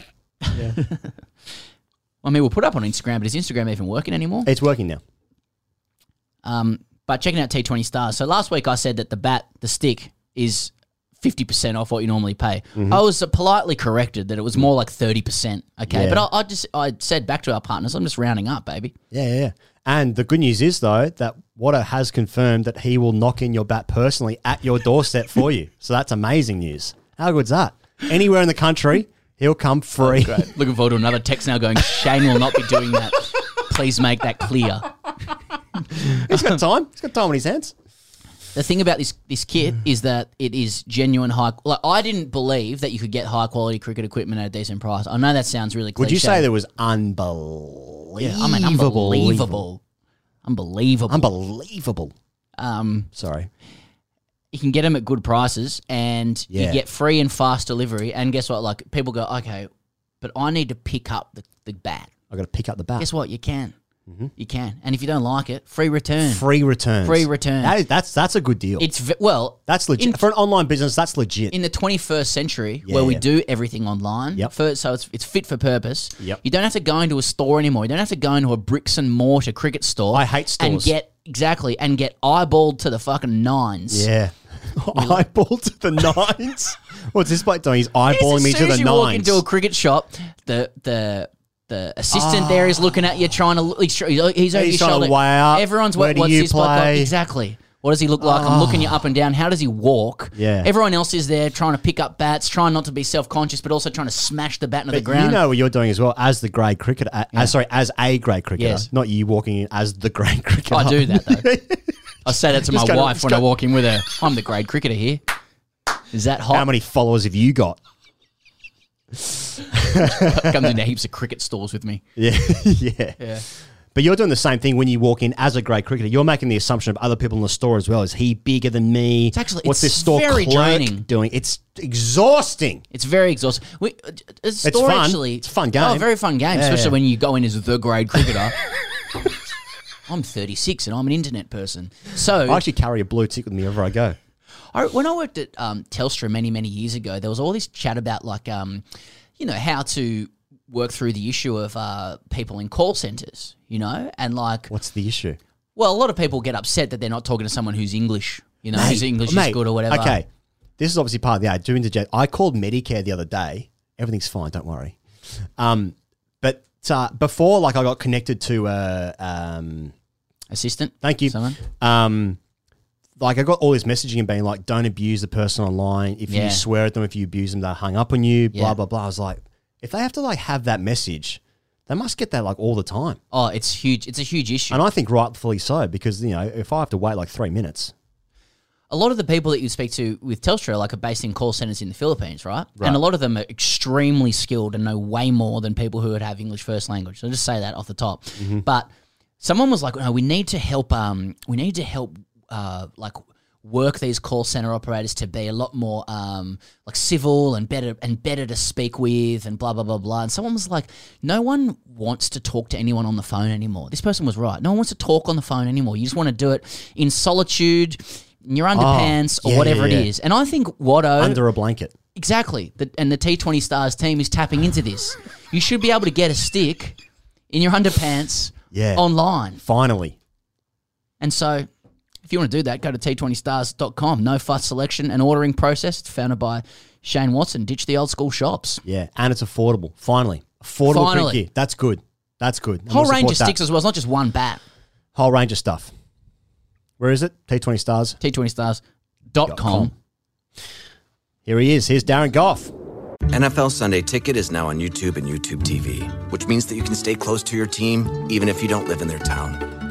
Yeah. I mean, we'll put up on Instagram, but is Instagram even working anymore? It's working now. Um, but checking out T20 Stars. So last week I said that the bat, the stick, is 50% off what you normally pay. Mhm. I was politely corrected that it was more like 30%. Okay. Yeah. But I, I just, I said back to our partners, I'm just rounding up, baby. Yeah, yeah, yeah. And the good news is though that Watto has confirmed that he will knock in your bat personally at your doorstep for you. So that's amazing news. How good's that? Anywhere in the country, he'll come free. Great. Looking forward to another text now going, Shane will not be doing that. Please make that clear. He's got time. He's got time on his hands. The thing about this this kit is that it is genuine high. Like I didn't believe that you could get high quality cricket equipment at a decent price. I know that sounds really. Cliche. Would you say there was unbelievable? Yeah, I mean unbelievable, unbelievable, Unbelievable. Um, Sorry. you can get them at good prices, and Yeah. you get free and fast delivery. And guess what? Like people go, okay, but I need to pick up the, the bat. I got to pick up the bat. Guess what? You can. Mm-hmm. You can, and if you don't like it, free return. Free returns. Free return. That is, that's that's a good deal. It's v- well, that's legit in- for an online business. That's legit. in the 21st century Yeah, where we do everything online Yep. for, so it's, it's fit for purpose Yep. you don't have to go into a store anymore you don't have to go into a bricks and mortar cricket store I hate and stores. get exactly and get eyeballed to the fucking nines yeah. Eyeball to the nines. What's this bloke doing? He's eyeballing as me to as the you walk into a cricket shop the the the assistant there is looking at you trying to look he's, he's over He's your trying to shoulder up. everyone's what, what's you this play? exactly what does he look like? I'm looking you up and down. How does he walk? Yeah. Everyone else is there trying to pick up bats, trying not to be self conscious, but also trying to smash the bat into the ground. you know what you're doing as well as the grade cricketer. Uh, Yeah. as, sorry, as a grade cricketer, Yes. not you walking in as the grade cricketer. I do that though. I say that to my go- wife just when I walk in with her. I'm the grade cricketer here. Is that hot? How many followers have you got? Comes into heaps of cricket stores with me. Yeah, yeah. Yeah. But you're doing the same thing when you walk in as a grade cricketer. You're making the assumption of other people in the store as well. Is he bigger than me? It's actually- what's it's this store very clerk draining. doing? It's exhausting. It's very exhausting. We, uh, a It's fun. actually. It's a fun game. Oh, very fun game, Yeah, especially when you go in as the grade cricketer. I'm 36 and I'm an internet person. So I actually carry a blue tick with me wherever I go. I, when I worked at um, Telstra many, many years ago, there was all this chat about like, um, you know, how to work through the issue of uh, people in call centers, you know, and like, What's the issue? well, a lot of people get upset that they're not talking to someone who's English, you know, whose English mate, is good or whatever. Okay, this is obviously part of the ad. Do interject. I called Medicare the other day. Everything's fine. Don't worry. Um, but uh, before, like, I got connected to a um, assistant. Thank you. Someone. Um, like I got all this messaging and being like, don't abuse the person online. If Yeah. you swear at them, if you abuse them, they hung up on you. Blah Yeah. blah blah. I was like, if they have to like have that message, they must get that like all the time. Oh, it's huge. It's a huge issue. And I think rightfully so because you know if I have to wait like three minutes, a lot of the people that you speak to with Telstra like are based in call centers in the Philippines, right? Right. And a lot of them are extremely skilled and know way more than people who would have English first language. So I'll just say that off the top. Mm-hmm. But someone was like, "No, we need to help. Um, we need to help. Uh, like." Work these call center operators to be a lot more um, like civil and better and better to speak with and blah blah blah blah. And someone was like, "No one wants to talk to anyone on the phone anymore." This person was right. No one wants to talk on the phone anymore. You just want to do it in solitude, in your underpants, Oh, yeah, or whatever yeah, yeah. is. And I think Watto under a blanket. exactly, the, and the T20 Stars team is tapping into this. You should be able to get a stick in your underpants Yeah. online. Finally, And so, if you want to do that, go to t20stars.com. No fuss selection and ordering process. It's founded by Shane Watson. Ditch the old school shops. yeah, and it's affordable. Finally, affordable Finally. gear. That's good. That's good. I'm Whole gonna range of that. sticks as well. It's not just one bat. Whole range of stuff. Where is it? T20 stars. T20stars.com. Here he is. Here's Darren Gough. NFL Sunday Ticket is now on YouTube and YouTube TV, which means that you can stay close to your team even if you don't live in their town.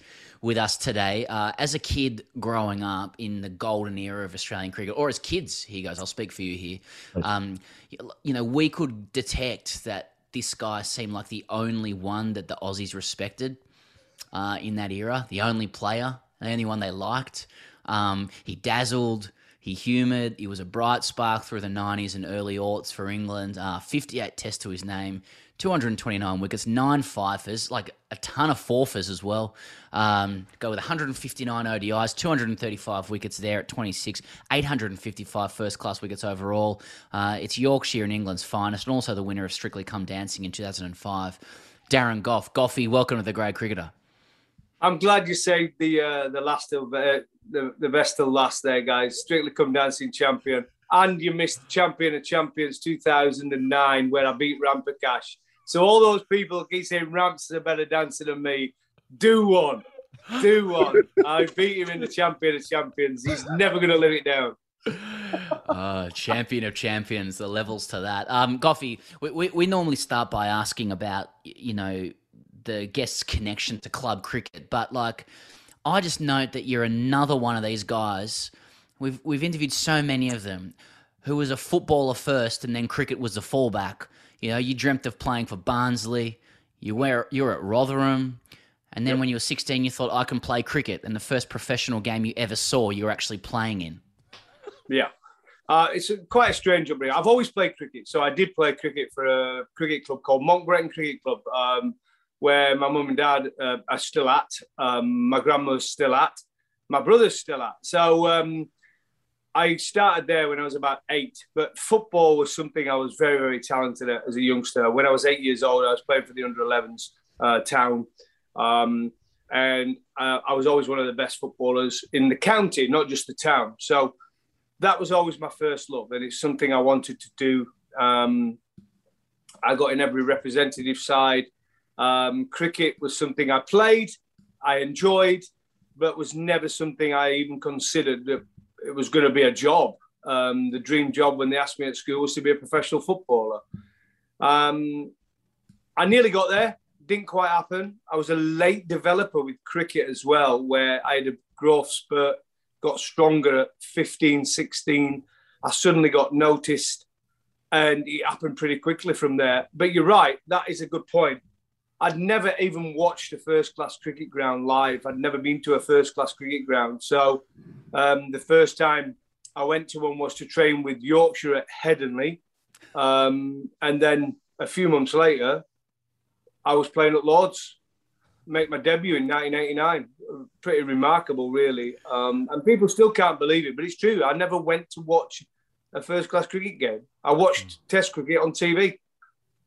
with us today. Uh, as a kid growing up in the golden era of Australian cricket, or as kids, here goes, I'll speak for you here. Um, you know, we could detect that this guy seemed like the only one that the Aussies respected uh, in that era, the only player, the only one they liked. Um, he dazzled, he humoured, he was a bright spark through the 90s and early aughts for England. Uh, 58 tests to his name, 229 wickets, nine fifers, like a ton of forfers as well. Um, go with 159 ODIs, 235 wickets there at 26, 855 first class wickets overall. Uh, it's Yorkshire and England's finest, and also the winner of Strictly Come Dancing in 2005. Darren Gough. Goughy, welcome to the Grade Cricketer. I'm glad you saved the uh, the last of uh, the the best till last there, guys. Strictly Come Dancing champion, and you missed the Champion of Champions 2009 where I beat Ramprakash. So all those people keep saying Ramps is a better dancer than me. Do one, do one. I beat him in the Champion of Champions. He's never going to live it down. uh, champion of champions, the levels to that. Um, Goughy, we, we, we normally start by asking about, you know, the guest's connection to club cricket, but like, I just note that you're another one of these guys. We've we've interviewed so many of them who was a footballer first, and then cricket was the fallback. You know, you dreamt of playing for Barnsley. You were you were at Rotherham, and then when you were 16, you thought I can play cricket, and the first professional game you ever saw, you were actually playing in. Yeah. Uh, it's a, quite a strange upbringing. I've always played cricket. So I did play cricket for a cricket club called Monk Breton Cricket Club, um, where my mum and dad uh, are still at. Um, my grandma's still at. My brother's still at. So um, I started there when I was about eight. But football was something I was very, very talented at as a youngster. When I was eight years old, I was playing for the under 11s uh, town. Um, and uh, I was always one of the best footballers in the county, not just the town. So that was always my first love, and it's something I wanted to do. Um, I got in every representative side. Um, cricket was something I played, I enjoyed, but was never something I even considered that it was going to be a job. Um, the dream job when they asked me at school was to be a professional footballer. Um, I nearly got there, didn't quite happen. I was a late developer with cricket as well, where I had a growth spurt, got stronger at 15, 16. I suddenly got noticed and it happened pretty quickly from there. But you're right, that is a good point. I'd never even watched a first class cricket ground live. I'd never been to a first class cricket ground. So um, the first time I went to one was to train with Yorkshire at Headingley. Um, and then a few months later, I was playing at Lords. make my debut in 1989. Pretty remarkable, really. Um, and people still can't believe it, but it's true. I never went to watch a first class cricket game. I watched Test cricket on TV.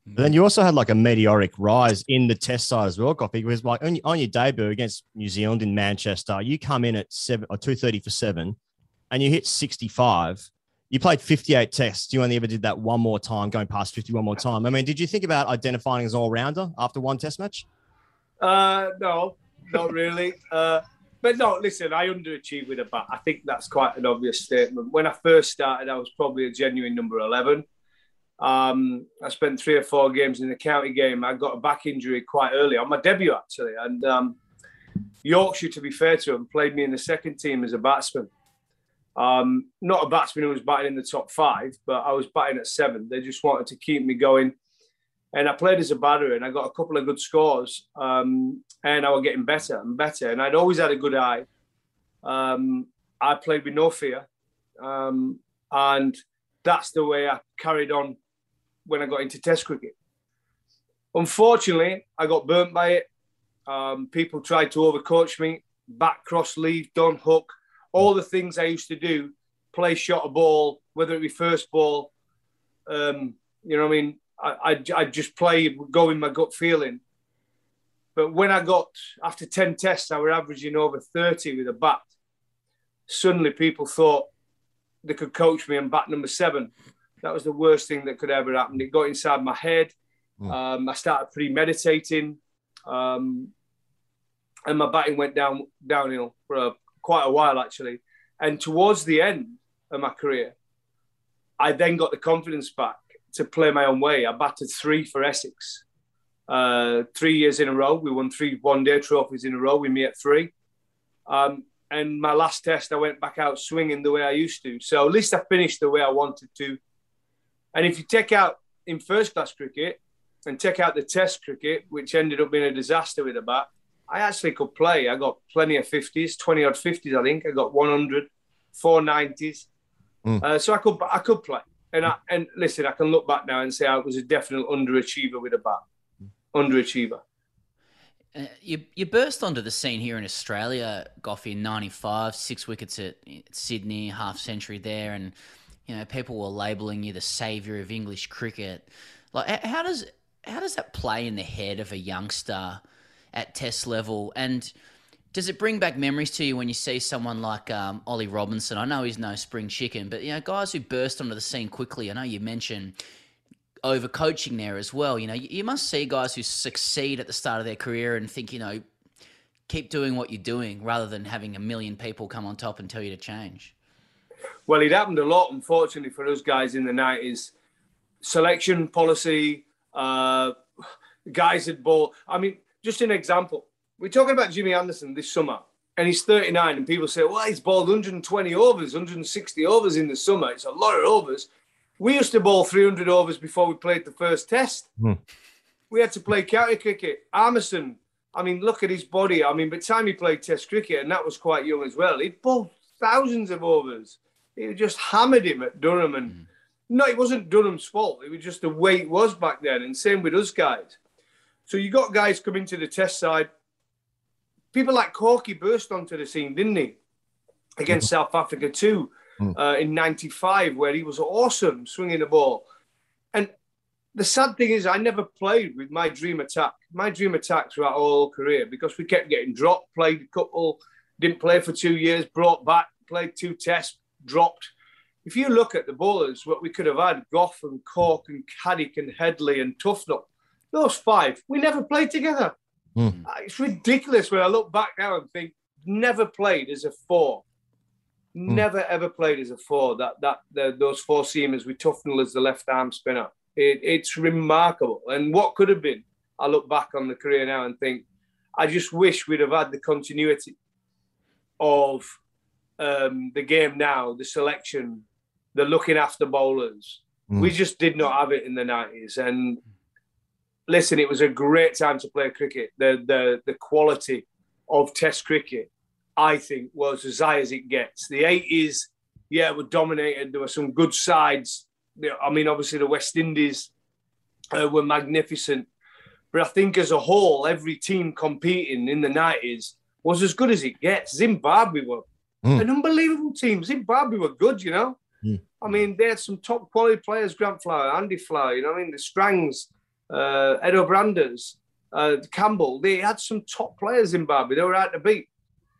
But then you also had like a meteoric rise in the test side as well, Goughy. Because like on, on your debut against New Zealand in Manchester, you come in at seven or two thirty for seven, and you hit sixty five. You played fifty eight tests. You only ever did that one more time, going past fifty one more time. I mean, did you think about identifying as all rounder after one test match? Uh, no, not really. Uh, but no, listen, I underachieved with a bat. I think that's quite an obvious statement. When I first started, I was probably a genuine number 11. Um, I spent three or four games in the county game. I got a back injury quite early on my debut, actually. And um, Yorkshire, to be fair to them, played me in the second team as a batsman. Um, not a batsman who was batting in the top five, but I was batting at seven. They just wanted to keep me going. And I played as a batter and I got a couple of good scores. Um, and I was getting better and better. And I'd always had a good eye. Um, I played with no fear. Um, and that's the way I carried on when I got into Test cricket. Unfortunately, I got burnt by it. Um, people tried to overcoach me, back cross leave, don't hook, all the things I used to do, play shot a ball, whether it be first ball. Um, you know what I mean? I, I, I just play, go in my gut feeling. But when I got, after 10 tests, I were averaging over 30 with a bat. Suddenly people thought they could coach me and bat number seven that was the worst thing that could ever happen. It got inside my head. Mm. Um, I started premeditating, um, and my batting went down downhill for a, quite a while actually. And towards the end of my career, I then got the confidence back to play my own way. I batted three for Essex, uh, three years in a row. We won three one-day trophies in a row. We met three. Um, and my last test, I went back out swinging the way I used to. So at least I finished the way I wanted to. And if you take out in first class cricket and take out the test cricket, which ended up being a disaster with the bat, I actually could play. I got plenty of 50s, 20 odd 50s, I think. I got 100, 490s. Mm. Uh, so I could I could play. And I, and listen, I can look back now and say I was a definite underachiever with a bat. Underachiever. Uh, you you burst onto the scene here in Australia, Goughy, in '95, six wickets at Sydney, half century there, and you know, people were labeling you the savior of English cricket. Like, how does how does that play in the head of a youngster at Test level? And does it bring back memories to you when you see someone like um, Ollie Robinson? I know he's no spring chicken, but you know, guys who burst onto the scene quickly. I know you mentioned overcoaching there as well. You know, you must see guys who succeed at the start of their career and think, you know, keep doing what you're doing rather than having a million people come on top and tell you to change. Well, it happened a lot, unfortunately, for us guys in the 90s. Selection policy, uh, guys had ball. I mean, just an example. We're talking about Jimmy Anderson this summer, and he's 39, and people say, well, he's bowled 120 overs, 160 overs in the summer. It's a lot of overs. We used to bowl 300 overs before we played the first test. Hmm. We had to play county cricket. Harmison, I mean, look at his body. I mean, by the time he played Test cricket, and that was quite young as well, he'd bowled thousands of overs. He just hammered him at Durham, and mm. no, it wasn't Durham's fault. It was just the way it was back then, and same with us guys. So you got guys coming to the test side. People like Corky burst onto the scene, didn't he? Against mm-hmm. South Africa too, mm. uh, in '95, where he was awesome swinging the ball. And the sad thing is, I never played with my dream attack. My dream attack throughout whole career because we kept getting dropped. Played a couple, didn't play for two years, brought back, played two tests, dropped. If you look at the bowlers, what we could have had, Gough and Cork and Caddick and Headley and Tufnell, those five, we never played together. Mm. It's ridiculous when I look back now and think, never played as a four. Mm. Never ever played as a four. That that the, those four seamers with Tufnell as the left arm spinner. It, it's remarkable. And what could have been? I look back on the career now and think, I just wish we'd have had the continuity of um, the game now, the selection, the looking after bowlers. Mm. We just did not have it in the 90s. And listen, it was a great time to play cricket. The, the, the quality of Test cricket, I think, was as high as it gets. The 80s, yeah, were dominated. There were some good sides. I mean, obviously, the West Indies uh, were magnificent. But I think as a whole, every team competing in the 90s was as good as it gets. Zimbabwe were Mm. an unbelievable team. Zimbabwe were good, you know. Mm. I mean, they had some top quality players, Grant Flower, Andy Flower, you know what I mean? The Strangs, uh, Eddo Brandes, uh, Campbell. They had some top players in Zimbabwe. They were out to beat.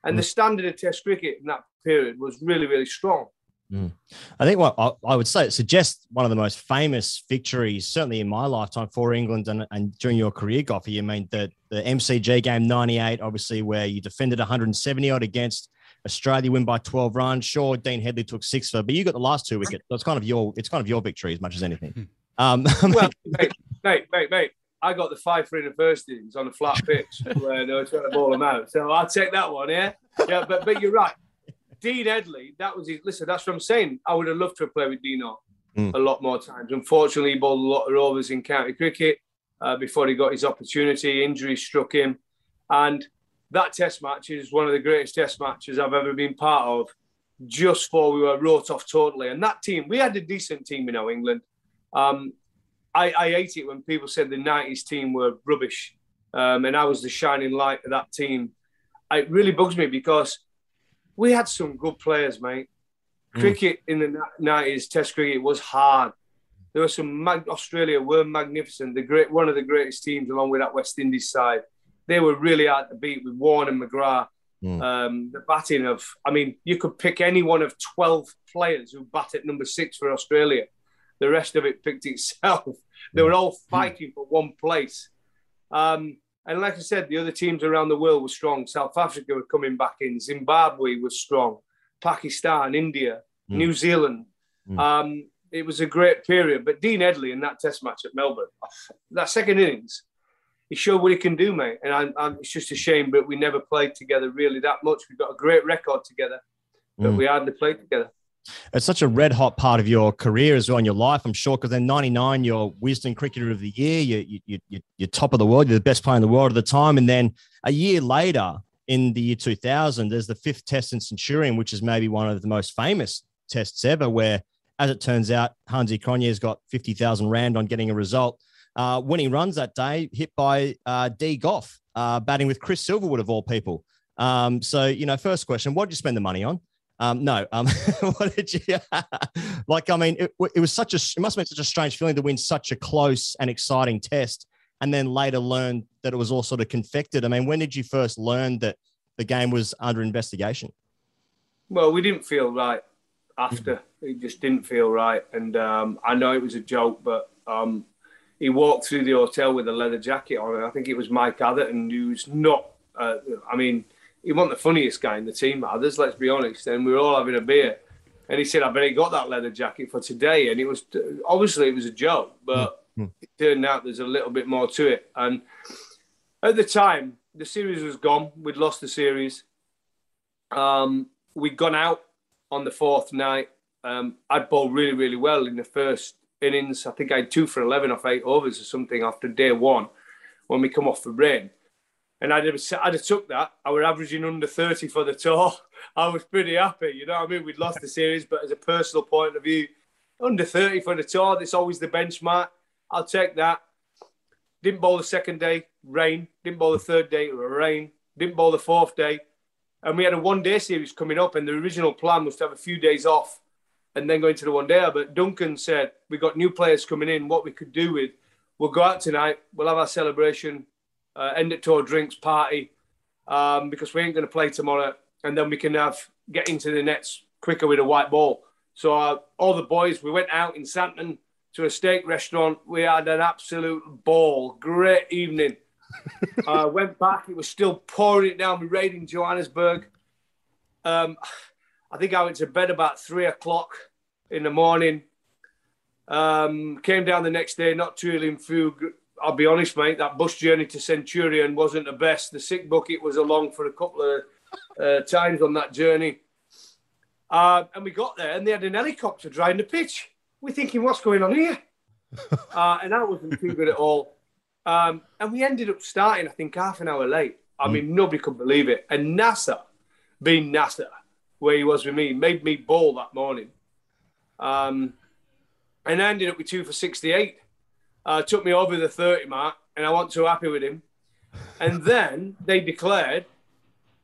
And the standard of Test cricket in that period was really, really strong. Mm. I think what I, I would say it suggests one of the most famous victories, certainly in my lifetime, for England and, and during your career, Goughy. You mean, the, the MCG game 98, obviously, where you defended 170 odd against Australia, win by 12 runs. Sure, Dean Headley took six for, but you got the last two wickets. So it's kind of your it's kind of your victory as much as anything. Um, well, mate, mate, mate, mate, I got the five for in the first innings on a flat pitch where they were trying to ball them out. So I'll take that one, yeah. Yeah, but but you're right. Dean Headley, that was his. Listen, that's what I'm saying. I would have loved to have played with Dino Mm. a lot more times. Unfortunately, he bowled a lot of overs in county cricket uh, before he got his opportunity. Injury struck him, and that Test match is one of the greatest Test matches I've ever been part of. Just before we were wrote off totally, and that team, we had a decent team in our England. Um, I, I hate it when people said the '90s team were rubbish, um, and I was the shining light of that team. It really bugs me because we had some good players, mate. Cricket in the nineties, Test cricket was hard. There were some. Mag- Australia were magnificent. The great, one of the greatest teams, along with that West Indies side. They were really hard to beat with Warne and McGrath. Um, the batting of, I mean, you could pick any one of twelve players who bat at number six for Australia. The rest of it picked itself. They were all fighting for one place. Um, and like I said, the other teams around the world were strong. South Africa were coming back in. Zimbabwe was strong. Pakistan, India, Mm. New Zealand. Um, it was a great period. But Dean Headley in that Test match at Melbourne, that second innings, he showed what he can do, mate. And I, I, it's just a shame that we never played together really that much. We've got a great record together, but Mm. we hardly played together. It's such a red hot part of your career as well in your life, I'm sure. Because then '99, you're Wisden Cricketer of the Year. You, you, you, you- you're top of the world. You're the best player in the world at the time. And then a year later, in the year 2000, there's the fifth test in Centurion, which is maybe one of the most famous tests ever. Where, as it turns out, Hansi Cronje's got 50,000 rand on getting a result. Uh, when he runs that day, hit by uh, D Gough, uh, batting with Chris Silverwood of all people. Um, so, you know, first question: What did you spend the money on? Um, no. Um, what did you like? I mean, it, it was such a it must have been such a strange feeling to win such a close and exciting test, and then later learn that it was all sort of confected. I mean, when did you first learn that the game was under investigation? Well, we didn't feel right after. It just didn't feel right. And um, I know it was a joke, but um, he walked through the hotel with a leather jacket on. I think it was Mike Atherton, who's not, uh, I mean, he wasn't the funniest guy in the team, others, let's be honest. And we were all having a beer. And he said, I bet he got that leather jacket for today. And it was, obviously, it was a joke, but it turned out there's a little bit more to it. And at the time, the series was gone. We'd lost the series. Um, we'd gone out on the fourth night. Um, I'd bowled really, really well in the first innings. I think I had two for 11 off eight overs or something after day one when we come off the rain. And I'd have, I'd have took that. I was averaging under 30 for the tour. I was pretty happy. You know what I mean? We'd lost the series, but as a personal point of view, under 30 for the tour, that's always the benchmark. I'll take that. Didn't bowl the second day, rain. Didn't bowl the third day, rain. Didn't bowl the fourth day. And we had a one day series coming up, and the original plan was to have a few days off and then go into the one day. But Duncan said, We got new players coming in. What we could do with, we'll go out tonight, we'll have our celebration, uh, end it tour drinks party, um, because we ain't going to play tomorrow. And then we can have get into the nets quicker with a white ball. So uh, all the boys, we went out in Sandton to a steak restaurant. We had an absolute ball. Great evening. uh, went back. It was still pouring it down. We raid in Johannesburg. Um, I think I went to bed about three o'clock in the morning. Um, came down the next day, not feeling through. I'll be honest, mate. That bus journey to Centurion wasn't the best. The sick bucket was along for a couple of uh, times on that journey. Uh, and we got there, and they had an helicopter drying the pitch. We're thinking, what's going on here? uh, and that wasn't too good at all. Um, and we ended up starting, I think, half an hour late. I mean, nobody could believe it. And Nasser, being Nasser, where he was with me, made me bowl that morning. Um, and ended up with two for 68. uh, took me over the 30 mark, and I wasn't so happy with him. And then they declared,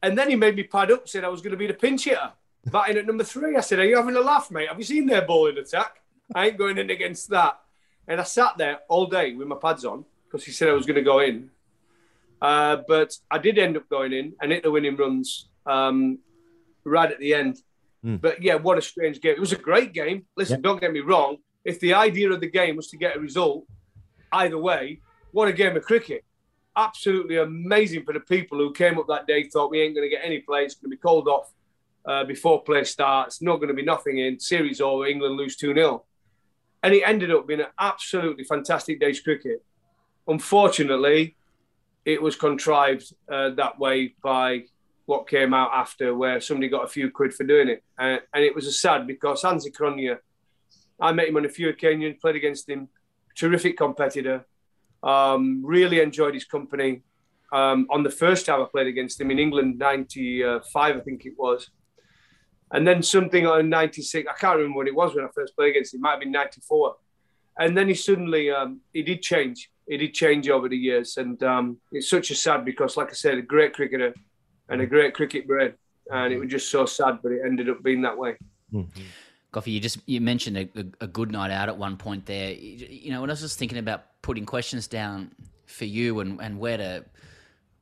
and then he made me pad up, said I was going to be the pinch hitter, batting at number three. I said, Are you having a laugh, mate? Have you seen their bowling attack? I ain't going in against that. And I sat there all day with my pads on because he said I was going to go in. Uh, but I did end up going in and hit the winning runs um, right at the end. Hmm. But yeah, what a strange game. It was a great game. Listen, don't get me wrong. If the idea of the game was to get a result, either way, what a game of cricket. Absolutely amazing for the people who came up that day, thought we ain't going to get any play. It's going to be called off uh, before play starts. Not going to be nothing in. Series over, England lose 2 0. And it ended up being an absolutely fantastic day's cricket. Unfortunately, it was contrived uh, that way by what came out after, where somebody got a few quid for doing it. Uh, and it was a sad because Hansi Cronje, I met him on a few occasions, played against him, terrific competitor. Um, really enjoyed his company. Um, on the first time I played against him in England, 95, I think it was. And then something on 96, I can't remember what it was when I first played against him, it might have been 94. And then he suddenly, um, he did change. He did change over the years. And um, it's such a sad because, like I said, a great cricketer and a great cricket brain. And it was just so sad, but it ended up being that way. Hmm. Goughy, you just you mentioned a, a, a good night out at one point there. You, you know, when I was just thinking about putting questions down for you and, and where to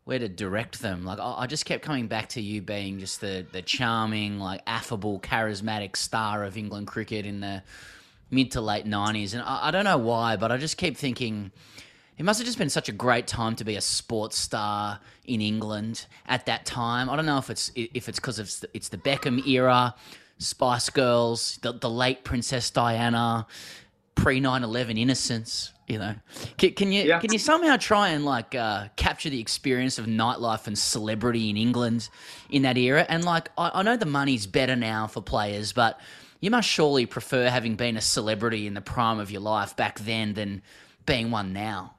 where to direct them, like I, I just kept coming back to you being just the the charming, like affable, charismatic star of England cricket in the mid to late nineties, and I, I don't know why, but I just keep thinking. It must have just been such a great time to be a sports star in England at that time. I don't know if it's if it's because it's the, it's the Beckham era, Spice Girls, the, the late Princess Diana, pre 9/11 innocence. You know, can, can you can you somehow try and like uh, capture the experience of nightlife and celebrity in England in that era? And like, I, I know the money's better now for players, but you must surely prefer having been a celebrity in the prime of your life back then than being one now.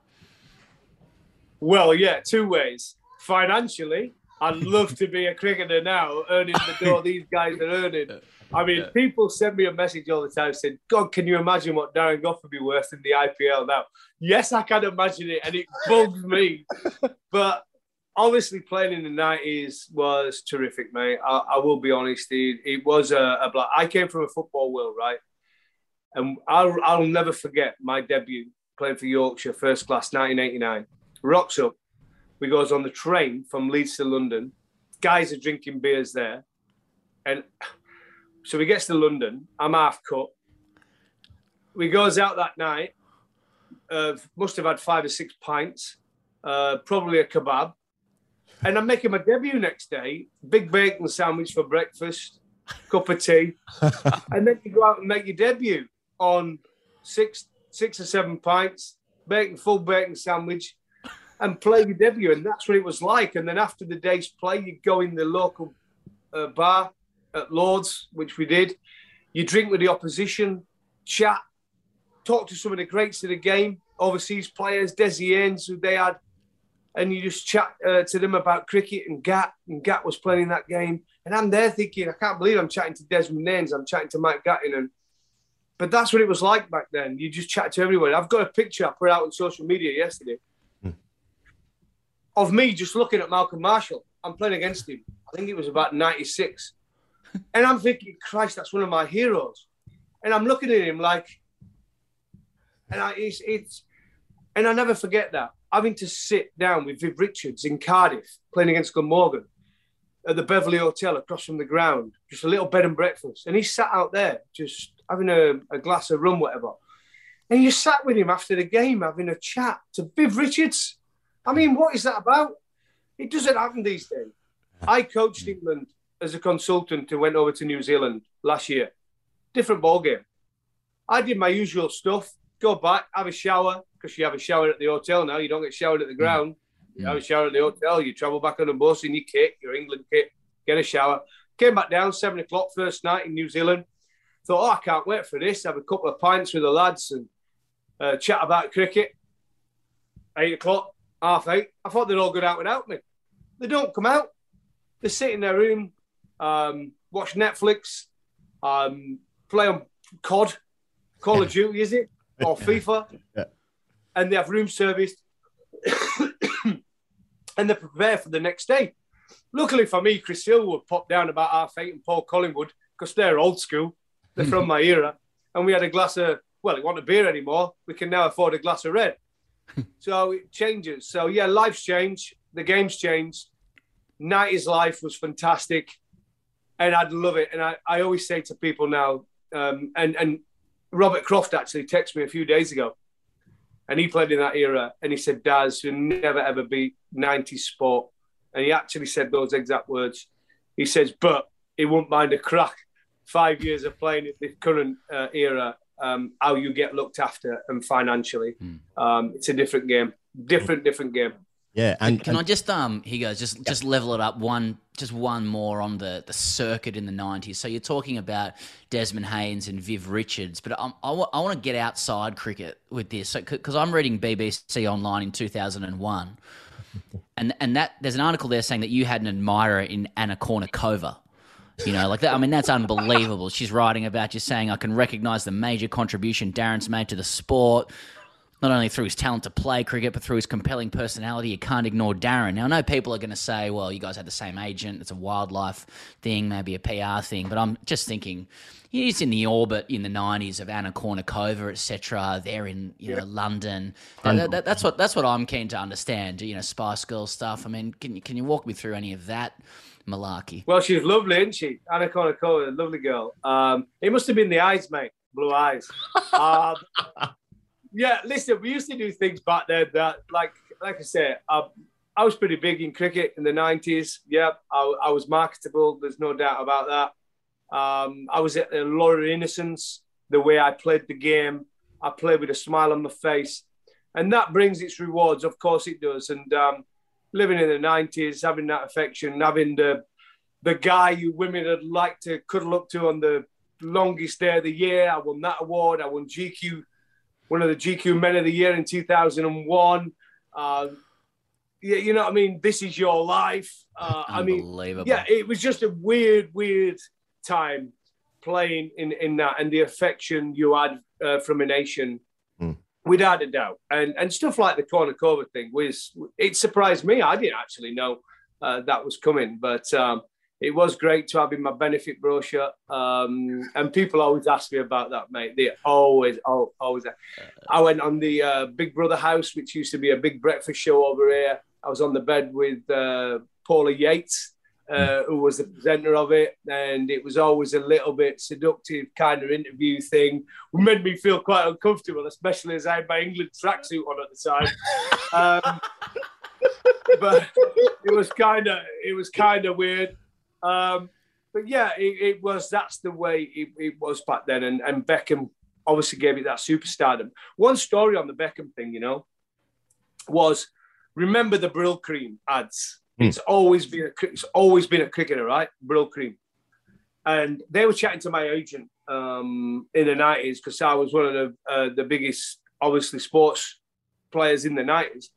Well, yeah, two ways. Financially, I'd love to be a cricketer now, earning the door these guys are earning. I mean, people send me a message all the time saying, God, can you imagine what Darren Gough would be worth in the IPL now? Yes, I can imagine it, and it bugs me. but obviously, playing in the 90s was terrific, mate. I, I will be honest. It, it was a, a black. I came from a football world, right? And I'll, I'll never forget my debut playing for Yorkshire, first class, 1989. Rocks up. We goes on the train from Leeds to London. Guys are drinking beers there. And so we gets to London. I'm half cut. We goes out that night. Uh, must have had five or six pints, uh, probably a kebab. And I'm making my debut next day. Big bacon sandwich for breakfast, cup of tea, and then you go out and make your debut on six, six or seven pints, bacon, full bacon sandwich, and play debut. And that's what it was like. And then after the day's play, you go in the local uh, bar at Lords, which we did. You drink with the opposition, chat, talk to some of the greats of the game, overseas players, Dessie Haynes, who they had, and you just chat uh, to them about cricket and Gat. And Gat was playing that game. And I'm there thinking, I can't believe I'm chatting to Desmond Haynes, I'm chatting to Mike Gatting. And, but that's what it was like back then. You just chat to everyone. I've got a picture I put out on social media yesterday of me just looking at Malcolm Marshall. I'm playing against him. I think it was about 96. And I'm thinking, Christ, that's one of my heroes. And I'm looking at him like, and I, it's, it's, and I never forget that having to sit down with Viv Richards in Cardiff playing against Glamorgan at the Beverly Hotel across from the ground, just a little bed and breakfast. And he sat out there just having a, a glass of rum, whatever. And you sat with him after the game having a chat to Viv Richards. I mean, what is that about? It doesn't happen these days. I coached England as a consultant who went over to New Zealand last year. Different ball game. I did my usual stuff. Go back, have a shower because you have a shower at the hotel now. You don't get showered at the ground. You have a shower at the hotel. You travel back on the bus in your kit, your England kit. Get a shower. Came back down seven o'clock first night in New Zealand. Thought, oh, I can't wait for this. Have a couple of pints with the lads and uh, chat about cricket. Eight o'clock, half eight. I thought they'd all go out without me. They don't come out. They sit in their room, um, watch Netflix, um, play on COD, Call of Duty, is it? Or FIFA. Yeah. and they have room service, and they prepare for the next day. Luckily for me, Chris Hill would pop down about half eight and Paul Collingwood because they're old school. They're from my era. And we had a glass of, well, it wasn't a beer anymore. We can now afford a glass of red. so it changes. So, yeah, life's changed. The game's changed. 90s life was fantastic. And I'd love it. And I, I always say to people now, um, and, and Robert Croft actually texted me a few days ago and he played in that era. And he said, Daz, you'll never ever beat 90s sport. And he actually said those exact words. He says, but he wouldn't mind a crack five years of playing at the current uh, era, um, how you get looked after and financially. Um, it's a different game, different, different game. Yeah, and Can I just um he goes just just level it up one just one more on the the circuit in the nineties. So you're talking about Desmond Haynes and Viv Richards, but um, I, I want to get outside cricket with this because I'm reading BBC Online in 2001, and and that there's an article there saying that you had an admirer in Anna Kournikova. You know, like that. I mean, that's unbelievable. She's writing about you saying, I can recognize the major contribution Darren's made to the sport, not only through his talent to play cricket, but through his compelling personality. You can't ignore Darren. Now, I know people are going to say, well, you guys had the same agent. It's a wildlife thing, maybe a PR thing. But I'm just thinking, he's in the orbit in the 90s of Anna Kournikova, etc. They're in, you know, London. That- that- that- that's, what, that's what I'm keen to understand, you know, Spice Girls stuff. I mean, can, you- can you walk me through any of that malarkey? Well, she's lovely, isn't she? Anna Kournikova, a lovely girl. Um, it must have been the eyes, mate. Blue eyes. um, yeah, listen, we used to do things back then that, like, like I said, uh, I was pretty big in cricket in the nineties. Yep, I, I was marketable. There's no doubt about that. Um, I was at a lot of innocence. The way I played the game, I played with a smile on my face, and that brings its rewards. Of course, it does. And um, living in the nineties, having that affection, having the the guy you women would like to cuddle up to on the longest day of the year. I won that award. I won GQ, one of the GQ Men of the Year in 2001. Um, yeah, you know what I mean? This is your life. Uh, I mean, yeah, it was just a weird, weird time playing in, in that and the affection you had uh, from a nation without a doubt. And and stuff like the Kournikova thing was it surprised me. I didn't actually know uh, that was coming, but um, it was great to have in my benefit brochure. Um, and people always ask me about that, mate. They always, al- always. I went on the uh, Big Brother house, which used to be a big breakfast show over here. I was on the bed with uh, Paula Yates. Uh, who was the presenter of it, and it was always a little bit seductive kind of interview thing. It made me feel quite uncomfortable, especially as I had my England tracksuit on at the time. Um, but it was kind of it was kind of weird. Um, but yeah, it, it was. That's the way it, it was back then, and, and Beckham obviously gave it that superstardom. One story on the Beckham thing, you know, was remember the Brylcreem ads. It's always been a, it's always been a cricketer, right? Brylcreem, and they were chatting to my agent um, in the nineties because I was one of the uh, the biggest, obviously, sports players in the nineties.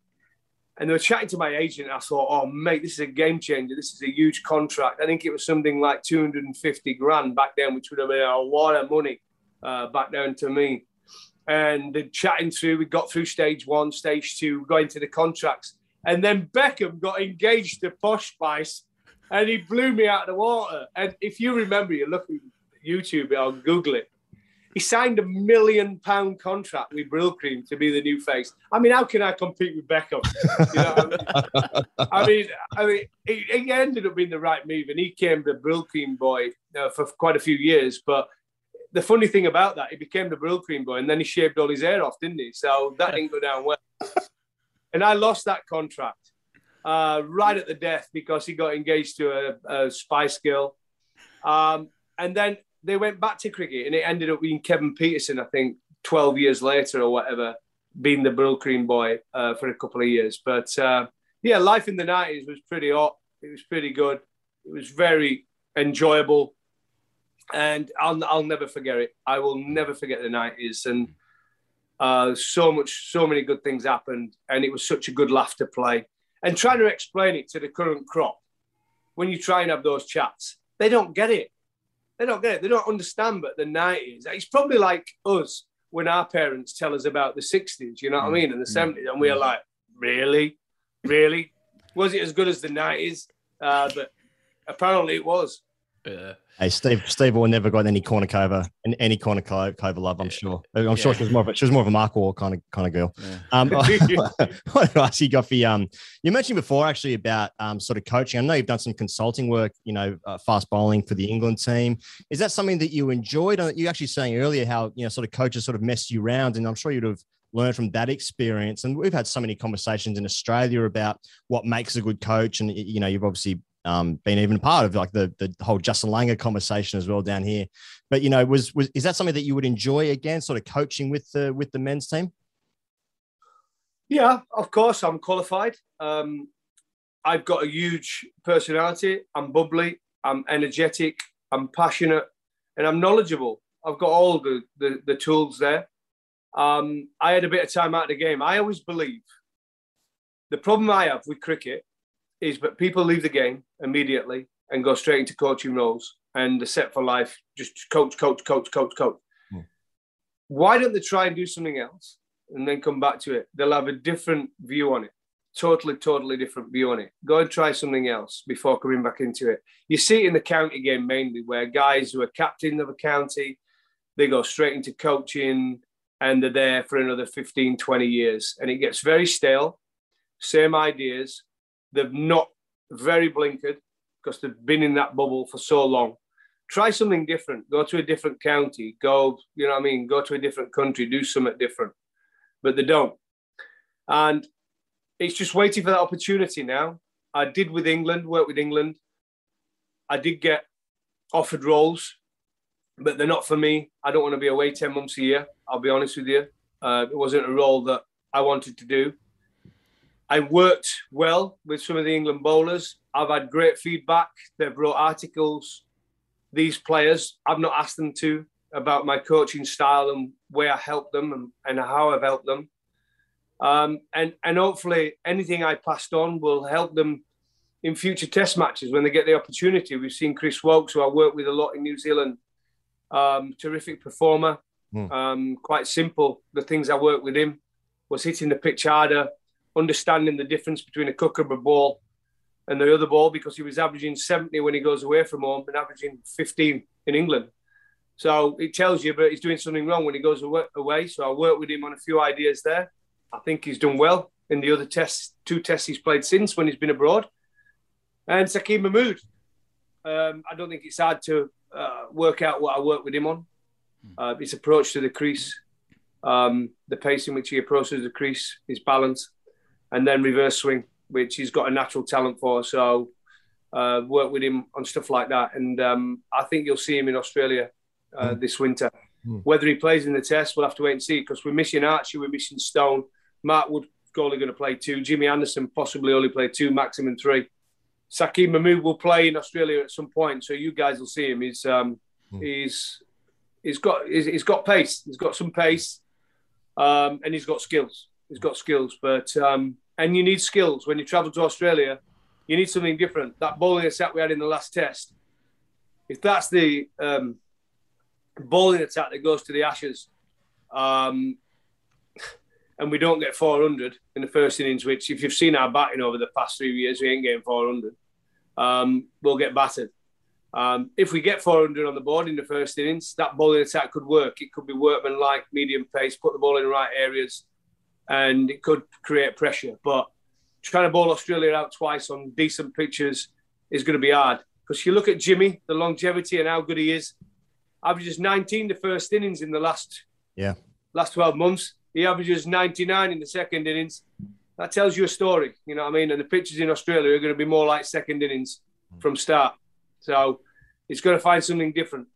And they were chatting to my agent. I thought, oh, mate, this is a game changer. This is a huge contract. I think it was something like 250 grand back then, which would have been a lot of money uh, back then to me. And they're chatting through, we got through stage one, stage two, got into the contracts. And then Beckham got engaged to Posh Spice and he blew me out of the water. And if you remember, you look at YouTube or Google it, he signed a million pound contract with Brylcreem to be the new face. I mean, how can I compete with Beckham? You know I mean? I mean, I mean, he, he ended up being the right move, and he came the Brylcreem boy uh, for quite a few years. But the funny thing about that, he became the Brylcreem boy, and then he shaved all his hair off, didn't he? So that didn't go down well. And I lost that contract uh, right at the death because he got engaged to a, a Spice Girl. Um, and then they went back to cricket, and it ended up being Kevin Pietersen, I think, 12 years later or whatever, being the Brylcreem boy uh, for a couple of years. But uh, yeah, life in the 90s was pretty hot. It was pretty good. It was very enjoyable. And I'll, I'll never forget it. I will never forget the 90s. And uh, so much, so many good things happened. And it was such a good laugh to play. And trying to explain it to the current crop, when you try and have those chats, they don't get it. They don't get it. They don't understand. But the 90s, it's probably like us when our parents tell us about the 60s, you know what I Mm. mean, and the Mm. 70s, and we're like, really? Really? Was it as good as the 90s? Uh, but apparently it was. Yeah. Hey, Steve. Steve will never got any Kournikova and any Kournikova love. I'm sure. I'm sure she was more of a, she was more of a Mark Waugh kind of kind of girl. Um, I want to ask you, Goughy. Um, you mentioned before actually about um, sort of coaching. I know you've done some consulting work. You know, uh, fast bowling for the England team. Is that something that you enjoyed? Uh, You actually saying earlier how you know sort of coaches sort of messed you around, and I'm sure you'd have learned from that experience. And we've had so many conversations in Australia about what makes a good coach, and you know, you've obviously um, been even part of like the the whole Justin Langer conversation as well down here. But you know, was was is that something that you would enjoy again, sort of coaching with the with the men's team? Yeah, of course, I'm qualified. Um, I've got a huge personality. I'm bubbly. I'm energetic. I'm passionate, and I'm knowledgeable. I've got all the the, the tools there. Um, I had a bit of time out of the game. I always believe the problem I have with cricket is that people leave the game immediately and go straight into coaching roles and they're set for life. Just coach, coach, coach, coach, coach. Hmm. Why don't they try and do something else and then come back to it? They'll have a different view on it. Totally, totally different view on it. Go and try something else before coming back into it. You see it in the county game mainly, where guys who are captain of a county, they go straight into coaching and they're there for another 15, 20 years. And it gets very stale, same ideas. They've not very blinkered because they've been in that bubble for so long. Try something different. Go to a different county. Go, you know what I mean? Go to a different country. Do something different. But they don't. And it's just waiting for that opportunity now. I did with England, work with England. I did get offered roles, but they're not for me. I don't want to be away 10 months a year. I'll be honest with you. Uh, it wasn't a role that I wanted to do. I worked well with some of the England bowlers. I've had great feedback. They've wrote articles. These players, I've not asked them to about my coaching style and where I helped them and, and how I've helped them. Um, and, and hopefully anything I passed on will help them in future test matches when they get the opportunity. We've seen Chris Woakes, who I work with a lot in New Zealand, um, terrific performer, Hmm. um, quite simple. The things I worked with him was hitting the pitch harder, understanding the difference between a Kookaburra ball and the other ball because he was averaging 70 when he goes away from home and averaging 15 in England. So it tells you, but he's doing something wrong when he goes away. So I worked with him on a few ideas there. I think he's done well in the other tests, two tests he's played since when he's been abroad. And Saqib Mahmood, um, I don't think it's hard to uh, work out what I work with him on. Uh, his approach to the crease, um, the pace in which he approaches the crease, his balance, and then reverse swing, which he's got a natural talent for. So uh, work with him on stuff like that, and um, I think you'll see him in Australia uh, this winter. Whether he plays in the test, we'll have to wait and see because we're missing Archie, we're missing Stone. Mark Wood only going to play two. Jimmy Anderson possibly only play two, maximum three. Saqib Mahmood will play in Australia at some point, so you guys will see him. He's um, he's he's got he's, he's got pace. He's got some pace, um, and he's got skills. He's got skills, but um, and you need skills when you travel to Australia. You need something different. That bowling attack we had in the last test, if that's the um, bowling attack that goes to the Ashes, um, and we don't get 400 in the first innings, which if you've seen our batting over the past three years, we ain't getting 400. Um, we'll get battered. Um, if we get 400 on the board in the first innings, that bowling attack could work. It could be workman like medium pace, put the ball in the right areas, and it could create pressure. But trying to bowl Australia out twice on decent pitches is going to be hard. Because you look at Jimmy, the longevity and how good he is, averages 19 the first innings in the last Yeah. last 12 months. He averages 99 in the second innings. That tells you a story, you know what I mean? And the pitches in Australia are going to be more like second innings from start. So he's to find something different.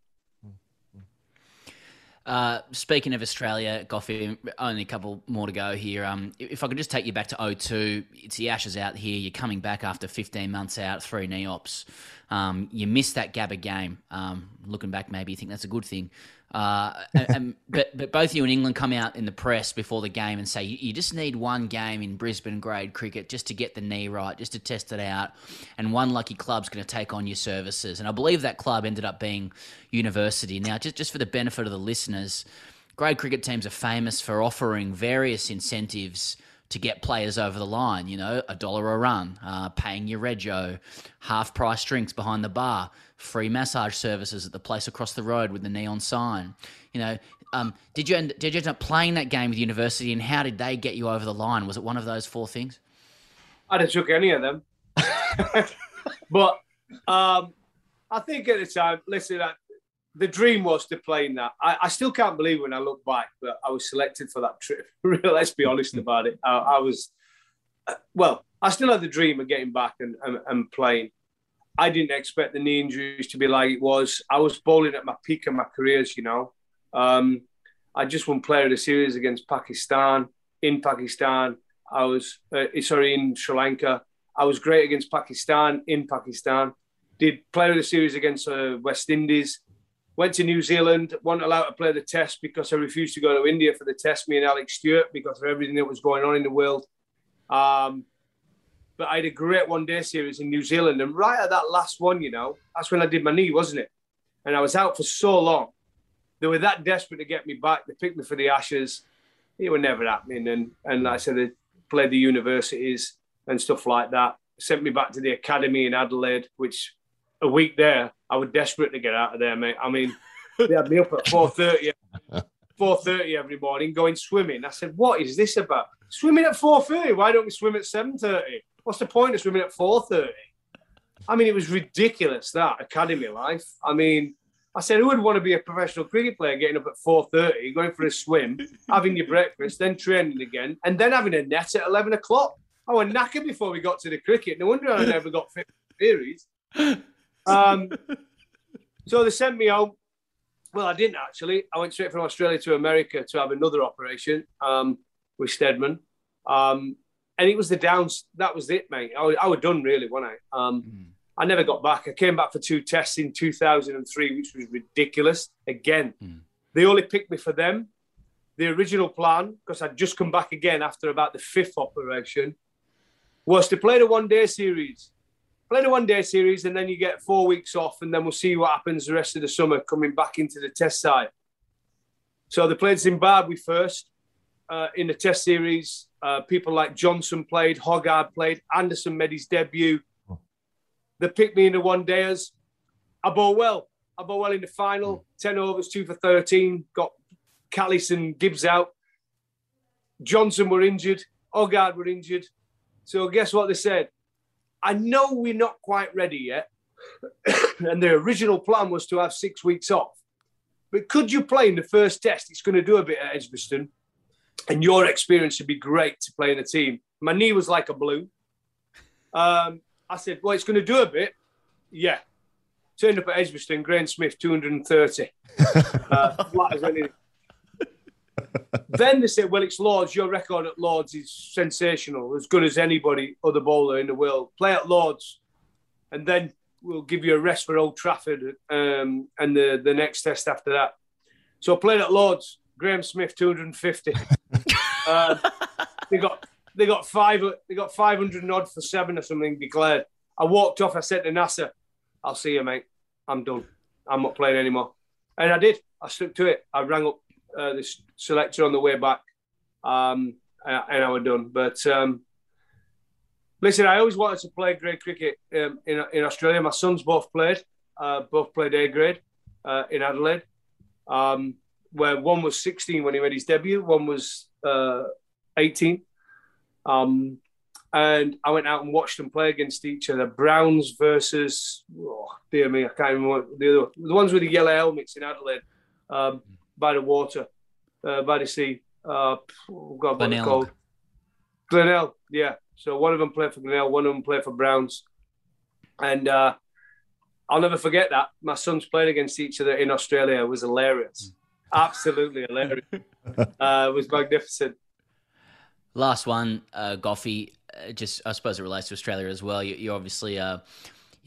Uh, speaking of Australia, Goughy, only a couple more to go here. Um, if I could just take you back to 02, it's the Ashes out here. You're coming back after 15 months out, three knee ops. Um, you missed that Gabba game. Um, looking back, maybe you think that's a good thing. Uh, and, but but both you and England come out in the press before the game and say you, you just need one game in Brisbane grade cricket just to get the knee right, just to test it out, and one lucky club's going to take on your services. And I believe that club ended up being University. Now, just just for the benefit of the listeners, grade cricket teams are famous for offering various incentives to get players over the line. You know, a dollar a run, uh, paying your rego, half price drinks behind the bar, free massage services at the place across the road with the neon sign. You know, um, did you end, did you end up playing that game with university, and how did they get you over the line? Was it one of those four things? I didn't took any of them, but um, I think at the time, listen, I, the dream was to play in that. I, I, still can't believe when I look back that I was selected for that trip. Let's be honest about it. I, I was, uh, well, I still had the dream of getting back and, and, and, playing. I didn't expect the knee injuries to be like it was. I was bowling at my peak of my careers, you know. Um, I just won Player of the Series against Pakistan in Pakistan. I was uh, sorry in Sri Lanka. I was great against Pakistan in Pakistan. Did Player of the Series against uh, West Indies Went to New Zealand, wasn't allowed to play the test because I refused to go to India for the test, me and Alex Stewart, because of everything that was going on in the world. Um, but I had a great one day series in New Zealand. And right at that last one, you know, that's when I did my knee, wasn't it? And I was out for so long. They were that desperate to get me back. They picked me for the Ashes. It was never happening. And, and like I said, they played the universities and stuff like that. Sent me back to the academy in Adelaide, which a week there, I was desperate to get out of there, mate. I mean, they had me up at 4.30, 4.30 every morning going swimming. I said, "What is this about? Swimming at four thirty? Why don't we swim at seven thirty? What's the point of swimming at four thirty? I mean, it was ridiculous that academy life. I mean, I said, who would want to be a professional cricket player getting up at four thirty, going for a swim, having your breakfast, then training again, and then having a net at eleven o'clock? I was knackered before we got to the cricket. No wonder I never got fit series. Um, so they sent me out. Well, I didn't actually. I went straight from Australia to America to have another operation um, with Steadman. Um, and it was the downs. That was it, mate. I, I was done really, wasn't I? Um, mm. I never got back. I came back for two tests in 2003, which was ridiculous. Again, mm. they only picked me for them. The original plan, because I'd just come back again after about the fifth operation, was to play the one day series play the one day series and then you get four weeks off and then we'll see what happens the rest of the summer coming back into the test side. So they played Zimbabwe first uh, in the test series. Uh, people like Johnson played, Hoggard played, Anderson made his debut. They picked me in the one days. I bowled well. I bowled well in the final, 10 overs, two for 13. Got Kallis and Gibbs out. Johnson were injured. Hoggard were injured. So guess what they said? I know we're not quite ready yet. and the original plan was to have six weeks off. But could you play in the first test? It's going to do a bit at Edgbaston. And your experience would be great to play in the team. My knee was like a balloon. Um, I said, well, it's going to do a bit. Yeah. Turned up at Edgbaston, Graeme Smith, 230. uh, flat as anything then they said, well, it's Lords. Your record at Lords is sensational, as good as anybody other bowler in the world. Play at Lords, and then we'll give you a rest for Old Trafford um, and the, the next test after that. So I played at Lords. Graeme Smith, 250. Uh, they got they got five they got 500 odd for seven or something declared. I walked off. I said to Nasser, "I'll see you, mate. I'm done. I'm not playing anymore." And I did. I stuck to it. I rang up uh, the selector on the way back, um, and, and I was done. But um, listen, I always wanted to play grade cricket um, in in Australia. My sons both played, uh, both played A grade uh, in Adelaide, um, where one was 16 when he made his debut, one was uh, 18. Um, and I went out and watched them play against each other. Browns versus, oh, dear me, I can't remember the other, the ones with the yellow helmets in Adelaide. Um, by the water, uh, by the sea. Uh, oh God, what called? Glenelg, yeah. So one of them played for Glenelg, one of them played for Browns, and uh, I'll never forget that. My sons played against each other in Australia. It was hilarious, absolutely hilarious. uh, it was magnificent. Last one, uh, Goughy. Uh, just I suppose it relates to Australia as well. You, you obviously uh,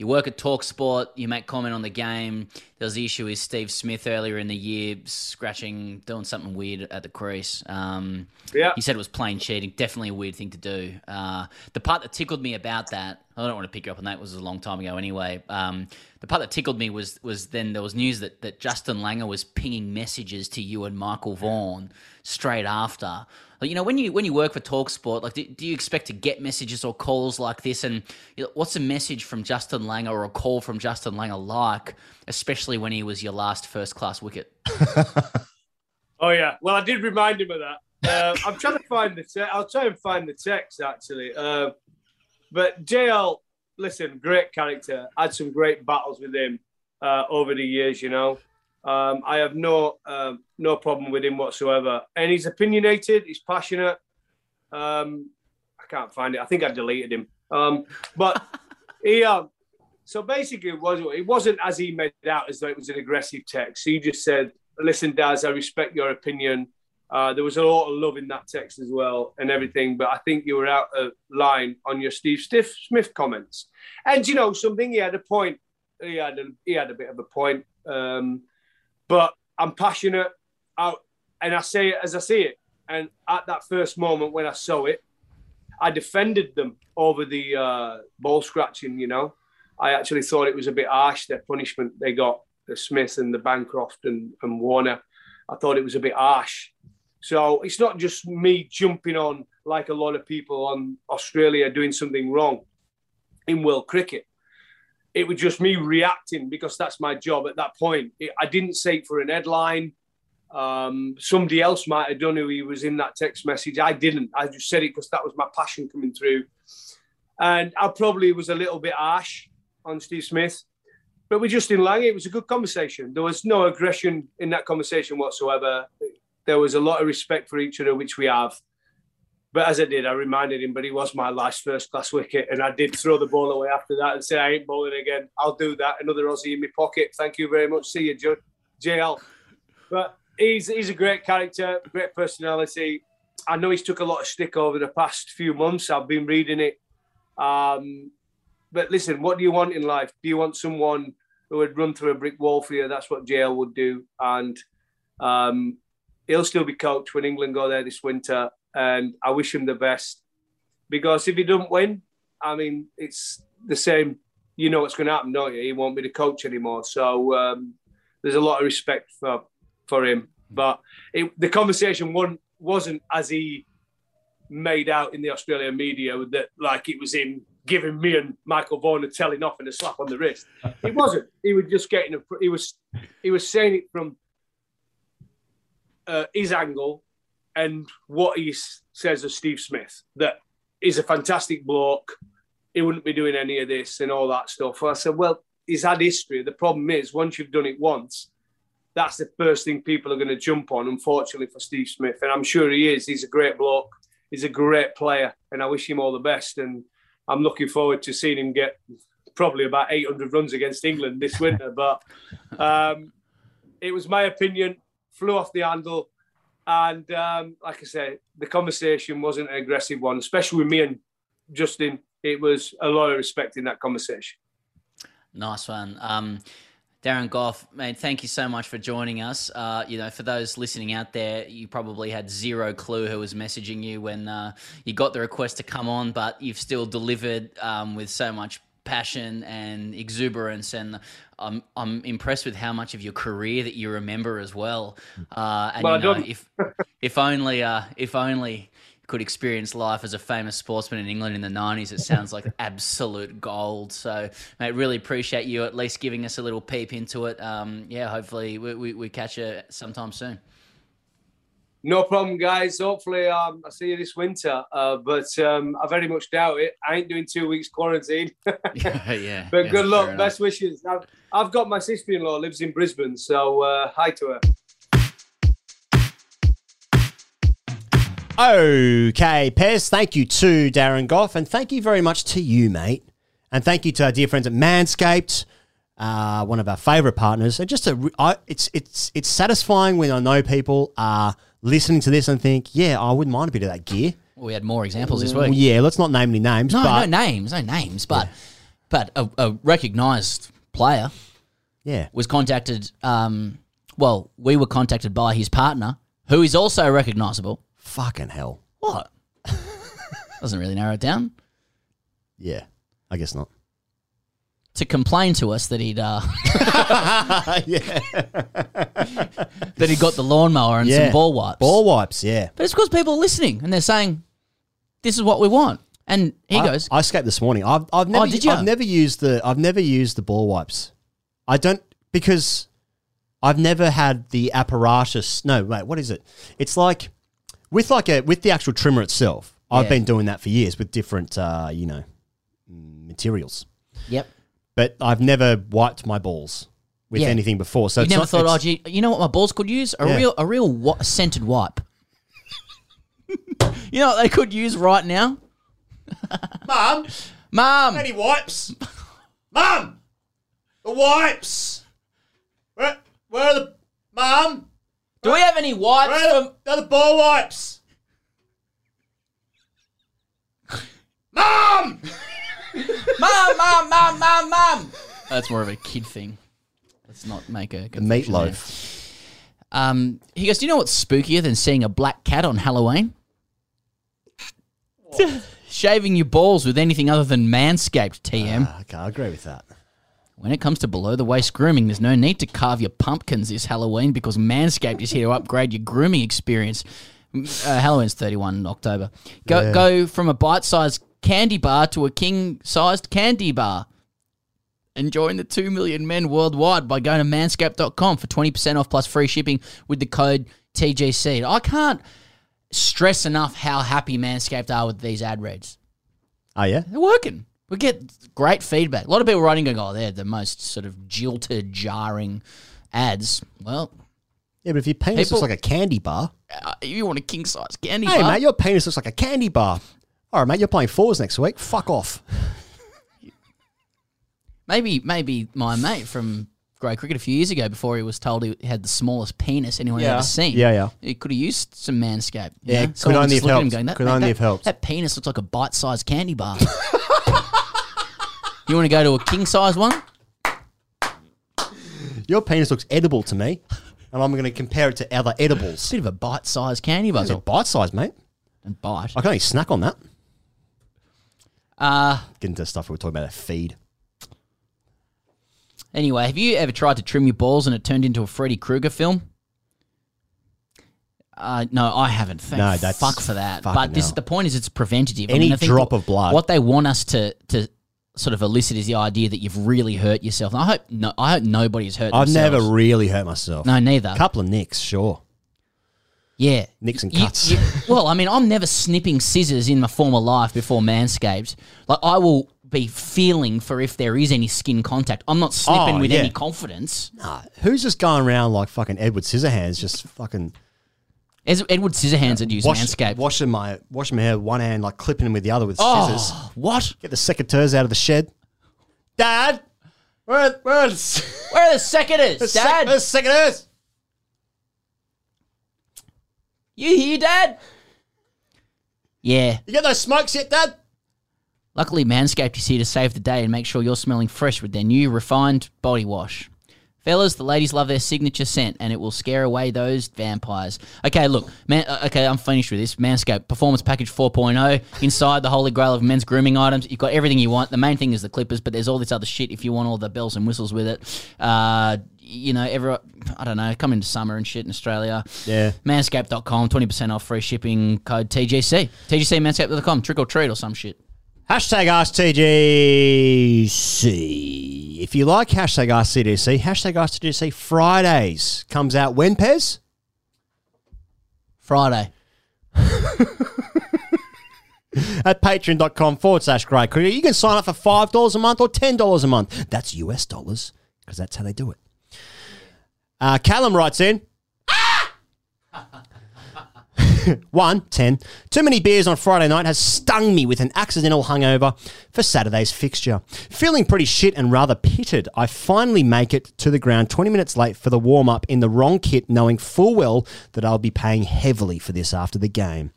you work at Talksport, you make comment on the game. there was the issue with Steve Smith earlier in the year, scratching, doing something weird at the crease. Um, Yeah. He said it was plain cheating. Definitely a weird thing to do. Uh, the part that tickled me about that, I don't want to pick you up on that. It was a long time ago anyway. Um, the part that tickled me was was then there was news that, that Justin Langer was pinging messages to you and Michael Vaughan straight after. Like, you know, when you when you work for Talksport, like, do, do you expect to get messages or calls like this? And you know, what's a message from Justin Langer or a call from Justin Langer like, especially when he was your last first class wicket? Oh yeah. Well, I did remind him of that. Uh, I'm trying to find the. Te- I'll try and find the text actually. Uh, but JL, listen, great character. Had some great battles with him uh, over the years. You know, um, I have no um no problem with him whatsoever. And he's opinionated. He's passionate. Um, I can't find it. I think I deleted him. Um, but he. Uh, so basically, it was it wasn't as he made it out as though it was an aggressive text. He just said, "Listen, Daz, I respect your opinion." Uh, there was a lot of love in that text as well and everything, but I think you were out of line on your Steve Stiff Smith comments. And you know something, he had a point. He had a, he had a bit of a point. Um, but I'm passionate, out, and I say it as I see it. And at that first moment when I saw it, I defended them over the uh, ball scratching. You know, I actually thought it was a bit harsh their punishment they got, the Smith and the Bancroft and, and Warner. I thought it was a bit harsh. So it's not just me jumping on like a lot of people on Australia doing something wrong in world cricket. It was just me reacting because that's my job at that point. It, I didn't say it for an headline. Um, somebody else might have done who he was in that text message. I didn't. I just said it because that was my passion coming through. And I probably was a little bit harsh on Steve Smith. But with Justin Langer, it was a good conversation. There was no aggression in that conversation whatsoever. There was a lot of respect for each other, which we have. But as I did, I reminded him, but he was my last first class wicket. And I did throw the ball away after that and say, I ain't bowling again. I'll do that. Another Aussie in my pocket. Thank you very much. See you, Judd. JL. But he's, he's a great character, great personality. I know he's took a lot of stick over the past few months. I've been reading it. Um, but listen, what do you want in life? Do you want someone who would run through a brick wall for you? That's what JL would do. And um, he'll still be coached when England go there this winter. And I wish him the best because if he doesn't win, I mean, it's the same. You know what's going to happen, don't you? He won't be the coach anymore. So um, there's a lot of respect for for him. But it, the conversation wasn't, as he made out in the Australian media that like it was him giving me and Michael Vaughan a telling off and a slap on the wrist. It wasn't. He was just getting a. He was he was saying it from uh, his angle and what he says of Steve Smith that he's a fantastic bloke. He wouldn't be doing any of this and all that stuff. I said, well, he's had history. The problem is once you've done it once, that's the first thing people are going to jump on. Unfortunately for Steve Smith, and I'm sure he is. He's a great bloke. He's a great player, and I wish him all the best. And I'm looking forward to seeing him get probably about 800 runs against England this winter. But um, it was my opinion, flew off the handle. And um, like I said, the conversation wasn't an aggressive one, especially with me and Justin. It was a lot of respect in that conversation. Nice one. Um, Darren Gough, mate, thank you so much for joining us. Uh, you know, for those listening out there, you probably had zero clue who was messaging you when uh, you got the request to come on, but you've still delivered um, with so much passion and exuberance, and I'm I'm impressed with how much of your career that you remember as well. Uh, and Well, I you know, if if only uh, if only could experience life as a famous sportsman in England in the 90s, it sounds like absolute gold. So, mate, really appreciate you at least giving us a little peep into it. Um, yeah, hopefully we, we, we catch you sometime soon. No problem, guys. Hopefully, um, I see you this winter. Uh, but um, I very much doubt it. I ain't doing two weeks quarantine. yeah, yeah. But yeah, good luck. enough. Best wishes. I've, I've got my sister-in-law lives in Brisbane, so uh, hi to her. Okay, Pez, thank you to Darren Gough, and thank you very much to you, mate. And thank you to our dear friends at Manscaped, uh, one of our favourite partners. And just a, re- I, it's it's it's satisfying when I know people are listening to this and think, yeah, I wouldn't mind a bit of that gear. Well, We had more examples this Well, week. yeah, let's not name any names, No, but no names, no names, but but a, a recognised player. Yeah. was contacted. Um, well, we were contacted by his partner, who is also recognisable. Fucking hell. What? Doesn't really narrow it down. Yeah. I guess not. To complain to us that he'd uh, yeah. that he got the lawnmower and Yeah. some ball wipes. Ball wipes, yeah. But it's because people are listening and they're saying, "This is what we want." And he I, goes, I escaped this morning. I've, I've never, Oh, did you? I've never used the, I've never used the ball wipes. I don't because I've never had the apparatus. No, wait, what is it? It's like with like a with the actual trimmer itself. I've been doing that for years with different, uh, you know, materials. "Yep." But I've never wiped my balls with Yeah. anything before. So you it's never not- thought, oh, gee, you know what my balls could use? A Yeah. real, a real wa- scented wipe. you know what they could use right now? Mum, Mum, any wipes? Mum, the wipes. Where, where are the mum? Do we have any wipes? Where are the, are the ball wipes? Mum! mum, mum, mum, mum, mum. That's more of a kid thing. Let's not make a The meatloaf. Um, he goes, "Do you know what's spookier than seeing a black cat on Halloween? Shaving your balls with anything other than Manscaped." TM. Ah, okay, I agree with that. When it comes to below the waist grooming, there's no need to carve your pumpkins this Halloween because Manscaped is here to upgrade your grooming experience. Uh, Halloween's 31 October. Go Yeah. go from a bite-sized candy bar to a king-sized candy bar. And join the 2 million men worldwide by going to manscaped.com for 20% off plus free shipping with the code TGC. I can't stress enough how happy Manscaped are with these ad reads. Oh yeah, They're working. We get great feedback. A lot of people writing going, "Oh, they're the most sort of jilted, jarring ads." Well, yeah, but if your penis People- looks like a candy bar, uh, if you want a king size candy hey bar, mate, your penis looks like a candy bar. All right, mate, you're playing fours next week. Fuck off. maybe maybe my mate from grade cricket a few years ago, before he was told he had the smallest penis anyone had Yeah. ever seen. Yeah, yeah. He could have used some manscape. you Yeah, know? could Someone only just have look at him helped. Going, that, Could mate, only that- have helped. That penis looks like a bite-sized candy bar. you want to go to a king size one? Your penis looks edible to me, and I'm going to compare it to other edibles. Bit of a bite-sized candy bar. It's a bite size, mate. And bite. I can only snack on that. Uh, Get into stuff we were talking about a feed. Anyway, have you ever tried to trim your balls and it turned into a Freddy Krueger film? Uh, no, I haven't. Thank No, that's fuck for that. But this hell. the point is, it's preventative. Any I think drop of blood. What they want us to to sort of elicit is the idea that you've really hurt yourself. And I hope no, I hope nobody's hurt. I've themselves. never really hurt myself. No, neither. A couple of nicks, sure. Yeah. Nicks and You- cuts. you- well, I mean, I'm never snipping scissors in my former life before Manscaped. Like, I will be feeling for if there is any skin contact. I'm not snipping Oh, with yeah. any confidence. Nah, who's just going around like fucking Edward Scissorhands, just fucking Es- Edward Scissorhands had used wash, Manscaped. washing my washing my hair with one hand, like clipping him with the other with Oh, scissors. what? Get the secateurs out of the shed. Dad, where where are the, Where are the secateurs, the sec- Dad? the secateurs? You here, Dad? Yeah. You get those smokes yet, Dad? Luckily, Manscaped is here to save the day and make sure you're smelling fresh with their new refined body wash. Fellas, the ladies love their signature scent, and it will scare away those vampires. Okay, look, man. uh, Okay, I'm finished with this. Manscaped Performance Package 4.0. Inside the holy grail of men's grooming items, you've got everything you want. The main thing is the clippers, but there's all this other shit if you want all the bells and whistles with it. Uh, you know, every I don't know, come into summer and shit in Australia. Yeah. Manscaped.com, 20% off free shipping code TGC. TGC, manscaped.com, trick or treat or some shit. Hashtag AskTGC. If you like hashtag AskTGC, hashtag AskTGC Fridays comes out when, Pez? Friday. At patreon.com forward slash grade cricket. You can sign up for $5 a month or $10 a month. That's US dollars because that's how they do it. Uh, Callum writes in. One, 10. Too many beers on Friday night has stung me with an accidental hangover for Saturday's fixture. Feeling pretty shit and rather pitted, I finally make it to the ground 20 minutes late for the warm up in the wrong kit, knowing full well that I'll be paying heavily for this after the game.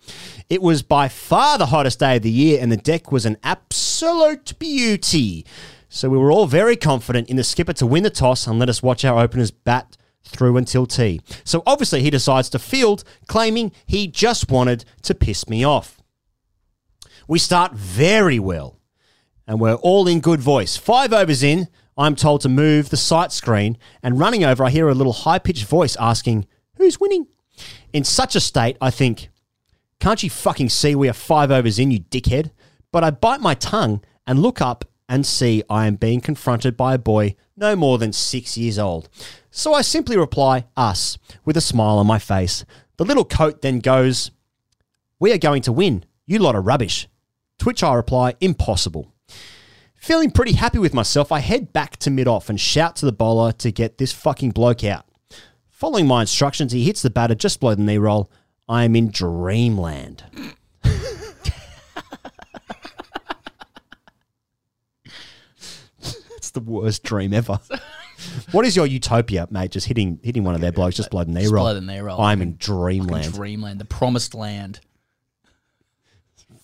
It was by far the hottest day of the year, and the deck was an absolute beauty. So we were all very confident in the skipper to win the toss and let us watch our openers bat through until tea. So obviously he decides to field, claiming he just wanted to piss me off. We start very well, and we're all in good voice. Five overs in, I'm told to move the sight screen, and running over, I hear a little high pitched voice asking, Who's winning? In such a state, I think, Can't you fucking see we are five overs in, you dickhead? But I bite my tongue and look up and see I am being confronted by a boy no more than six years old. So I simply reply, Us, with a smile on my face. The little coat then goes, We are going to win. You lot are rubbish. To which I reply, Impossible. Feeling pretty happy with myself, I head back to mid off and shout to the bowler to get this fucking bloke out. Following my instructions, he hits the batter just below the knee roll. I am in dreamland. it's the worst dream ever. What is your utopia, mate? Just hitting hitting one of their blokes just below the knee Just roll. below the knee roll. I'm in Fucking dreamland. Dreamland, the promised land.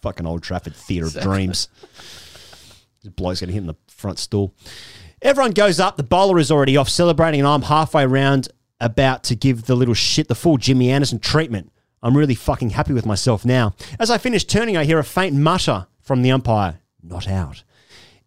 fucking Old Trafford Theatre of Dreams. This bloke's to hit in the front stool. Everyone goes up. The bowler is already off celebrating, and I'm halfway round about to give the little shit the full Jimmy Anderson treatment. I'm really fucking happy with myself now. As I finish turning, I hear a faint mutter from the umpire not out.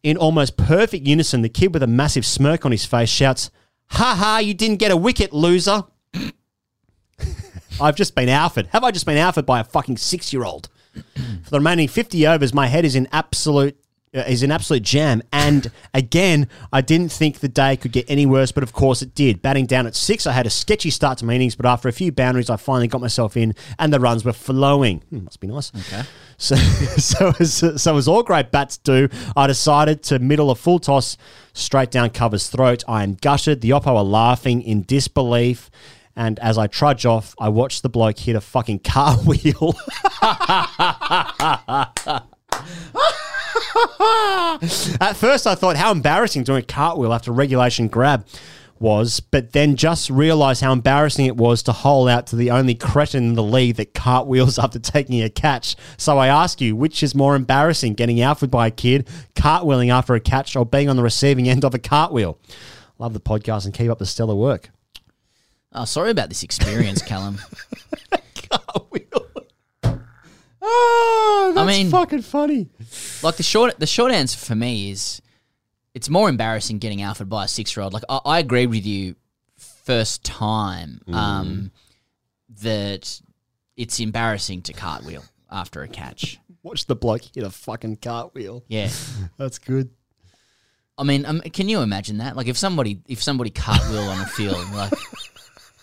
In almost perfect unison, the kid with a massive smirk on his face shouts, Ha ha, you didn't get a wicket, loser. I've just been outfed. Have I just been outfed by a fucking six year old? For the remaining 50 overs, my head is in absolute is an absolute jam. And again, I didn't think the day could get any worse, but of course it did. Batting down at six, I had a sketchy start to my innings, but after a few boundaries, I finally got myself in, and the runs were flowing. Hmm, must be nice. Okay. So, so as, so as all great bats do, I decided to middle a full toss straight down cover's throat. I am gutted. The oppo are laughing in disbelief. And as I trudge off, I watch the bloke hit a fucking cartwheel. At first, I thought how embarrassing doing a cartwheel after regulation grab was, but then just realised how embarrassing it was to hole out to the only cretin in the league that cartwheels after taking a catch. So I ask you, which is more embarrassing, getting outfit by a kid, cartwheeling after a catch, or being on the receiving end of a cartwheel? Love the podcast and keep up the stellar work. Oh, sorry about this experience, Callum. Oh, I mean, fucking funny. Like the short, the short answer for me is, it's more embarrassing getting outfit by a six-year-old. Like I, I agree with you, first time, Mm. um, that it's embarrassing to cartwheel after a catch. Watch the bloke hit a fucking cartwheel. Yeah, That's good. I mean, um, can you imagine that? Like if somebody, if somebody cartwheel on a field, like,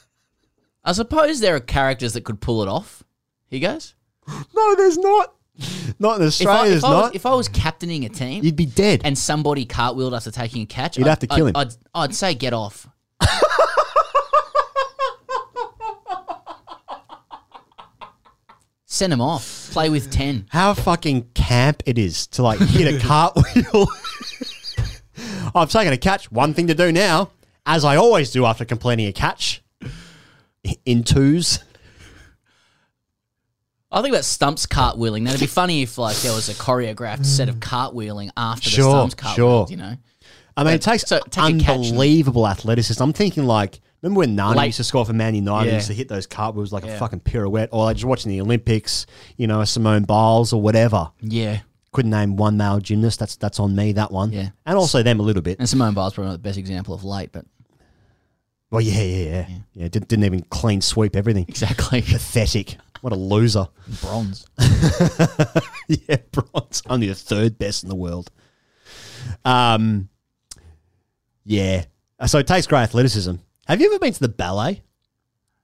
I suppose there are characters that could pull it off. He goes. No, there's not. Not in Australia, if I, there's if I was, not. if I was captaining a team, You'd be dead. and somebody cartwheeled after taking a catch, You'd I'd- have to kill I'd- him. I'd, I'd say get off. Send him off. Play with ten. How fucking camp it is to like hit a cartwheel. I've taken a catch. One thing to do now, as I always do after completing a catch, in twos. I think about stumps cartwheeling. That'd be funny if like there was a choreographed set of cartwheeling after Sure, the stumps cartwheeled. sure. You know. I mean, it takes so take a catch and- unbelievable athleticism. I'm thinking like, remember when Nani Late- used to score for Man United? He Yeah. used to hit those cartwheels like a fucking pirouette, or like just watching the Olympics, you know, Simone Biles or whatever. Yeah. Couldn't name one male gymnast. That's that's on me. That one. Yeah. and also them a little bit. And Simone Biles probably not the best example of late, but Well, yeah, yeah, yeah. Yeah, didn't, didn't even clean sweep everything. Exactly. Pathetic. What a loser. bronze. yeah, bronze. Only the third best in the world. Um, yeah. So it takes great athleticism. Have you ever been to the ballet?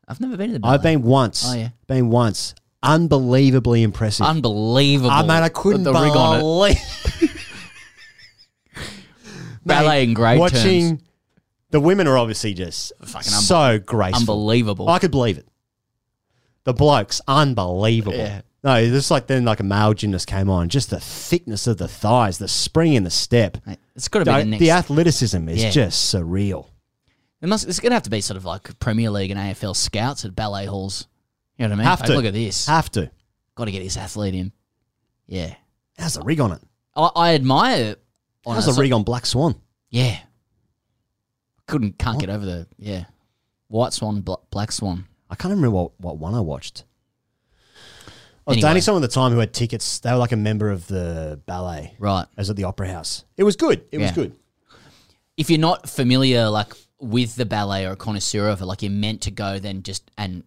I've never been to the ballet. I've been once. Oh, yeah. Been once. Unbelievably impressive. Unbelievable. I mean, I couldn't The rig on it. believe Ballet in grade watching terms. the women are obviously just Fucking so graceful, Unbelievable. I could believe it. The blokes, unbelievable. Yeah. No, it's like then like a male gymnast came on, just the thickness of the thighs, the spring in the step. It's got to be the next. the athleticism is Yeah. just surreal. It must. It's going to have to be sort of like Premier League and AFL scouts at ballet halls. You know what I mean? Have Like, to look at this. Have to. Got to get this athlete in. Yeah. How's the rig on it? I, I admire on How's a the sort- rig on Black Swan? Yeah. Couldn't can't get over the yeah. White Swan, Bla- Black Swan. I can't remember what, what one I watched. I was Anyway. dating someone at the time who had tickets. They were like a member of the ballet. Right. As at the Opera House. It was good. It was good. If you're not familiar like with the ballet or a connoisseur of it, like you're meant to go then just and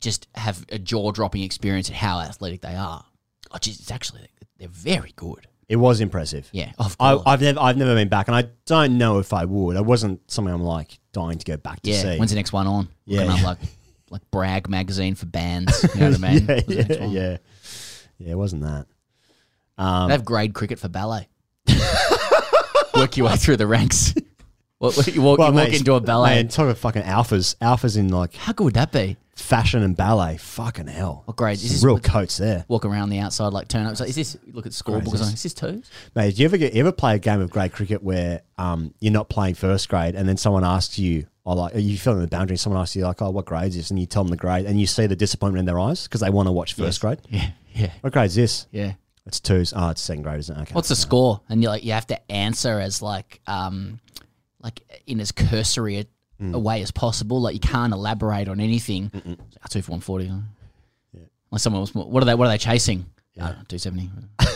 just have a jaw dropping experience at how athletic they are. Oh, geez, it's actually they're very good. It was impressive. Yeah, of I, course. I've never I've never been back, and I don't know if I would. It wasn't something I'm like dying to go back to yeah. see. When's the next one on? Yeah. Like like brag magazine for bands. You know what I mean? yeah, When's the next yeah, yeah, yeah. It wasn't that. Um, They have grade cricket for ballet. Work your way through the ranks. What- you walk, well, you walk mate, into a ballet. Man, talk about fucking alphas. Alphas in like How good would that be? Fashion and ballet. Fucking hell. What grade? Is this real coats there. Walk around the outside, like turn up. It's like, is this? Look at the scorebook. Grades, It's like. Is this twos? Mate, do you ever get you ever play a game of grade cricket where um you're not playing first grade and then someone asks you or like you fill in the boundary, someone asks you like, oh, what grade is this? And you tell them the grade and you see the disappointment in their eyes because they want to watch first Yes. grade. Yeah, yeah. What grade's is this? Yeah. It's twos. Oh, it's second grade, isn't it? Okay. What's the score? And you like you have to answer as like um like in as cursory a, Mm. a way as possible. Like you can't elaborate on anything. I two for one forty. Yeah. Like someone was. What are they? What are they chasing? Yeah. Two seventy.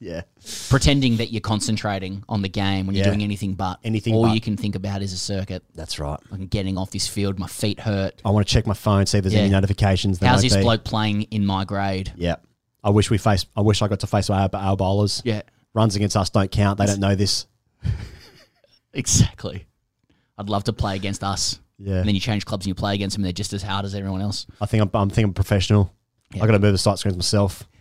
Yeah. Pretending that you're concentrating on the game when Yeah. you're doing anything but Anything All but. you can think about is a circuit. That's right. I'm getting off this field. My feet hurt. I want to check my phone, see if there's any notifications. How's this be. bloke playing in my grade? Yeah. I wish we face. I wish I got to face our, our bowlers. Yeah. Runs against us don't count. They don't know this. Exactly. I'd love to play against us. Yeah. And then you change clubs and you play against them. and They're just as hard as everyone else. I think I'm. I'm thinking professional. I got to move the sight screens myself.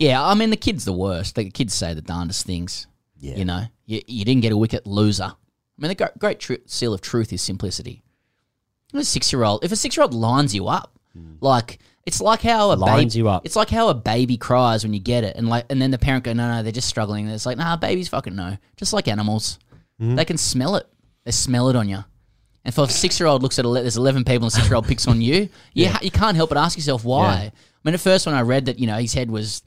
Yeah, I mean the kid's the worst. The kids say the darndest things. Yeah. You know, you, you didn't get a wicket, loser. I mean, the great, great tru- seal of truth is simplicity. A six year old, if a six year old lines you up, hmm. like it's like how a. Lines baby, you up. It's like how a baby cries when you get it, and like, and then the parent go, no, no, they're just struggling. And it's like, nah, babies fucking know. Just like animals, Hmm. they can smell it. They smell it on you. And for a six year old looks at ele- there's eleven people, and a six year old picks on you. You Yeah. ha- you can't help but ask yourself why. Yeah. I mean, at first when I read that, you know, his head was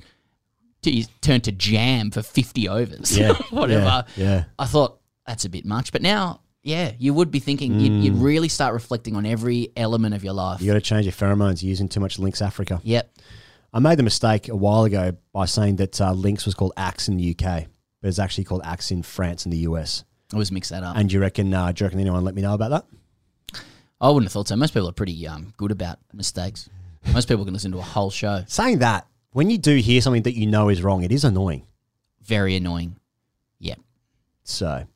he turned to jam for 50 overs. Yeah, Whatever. yeah, yeah. I thought that's a bit much. But now, yeah, you would be thinking, you'd, you'd Mm. really start reflecting on every element of your life. You got to change your pheromones. You're using too much Lynx Africa. Yep. I made the mistake a while ago by saying that uh, Lynx was called Axe in the UK, but it's actually called Axe in France and the US. I always mix that up. And do you reckon? Uh, do you reckon anyone let me know about that? I wouldn't have thought so. Most people are pretty um, good about mistakes. Most people can listen to a whole show. Saying that, when you do hear something that you know is wrong, it is annoying. Very annoying. Yep. So,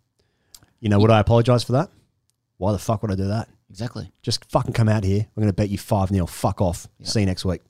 you know, would I apologise for that? Why the fuck would I do that? Exactly. Just fucking come out here. I'm going to bet you 5 0. Fuck off. See you next week.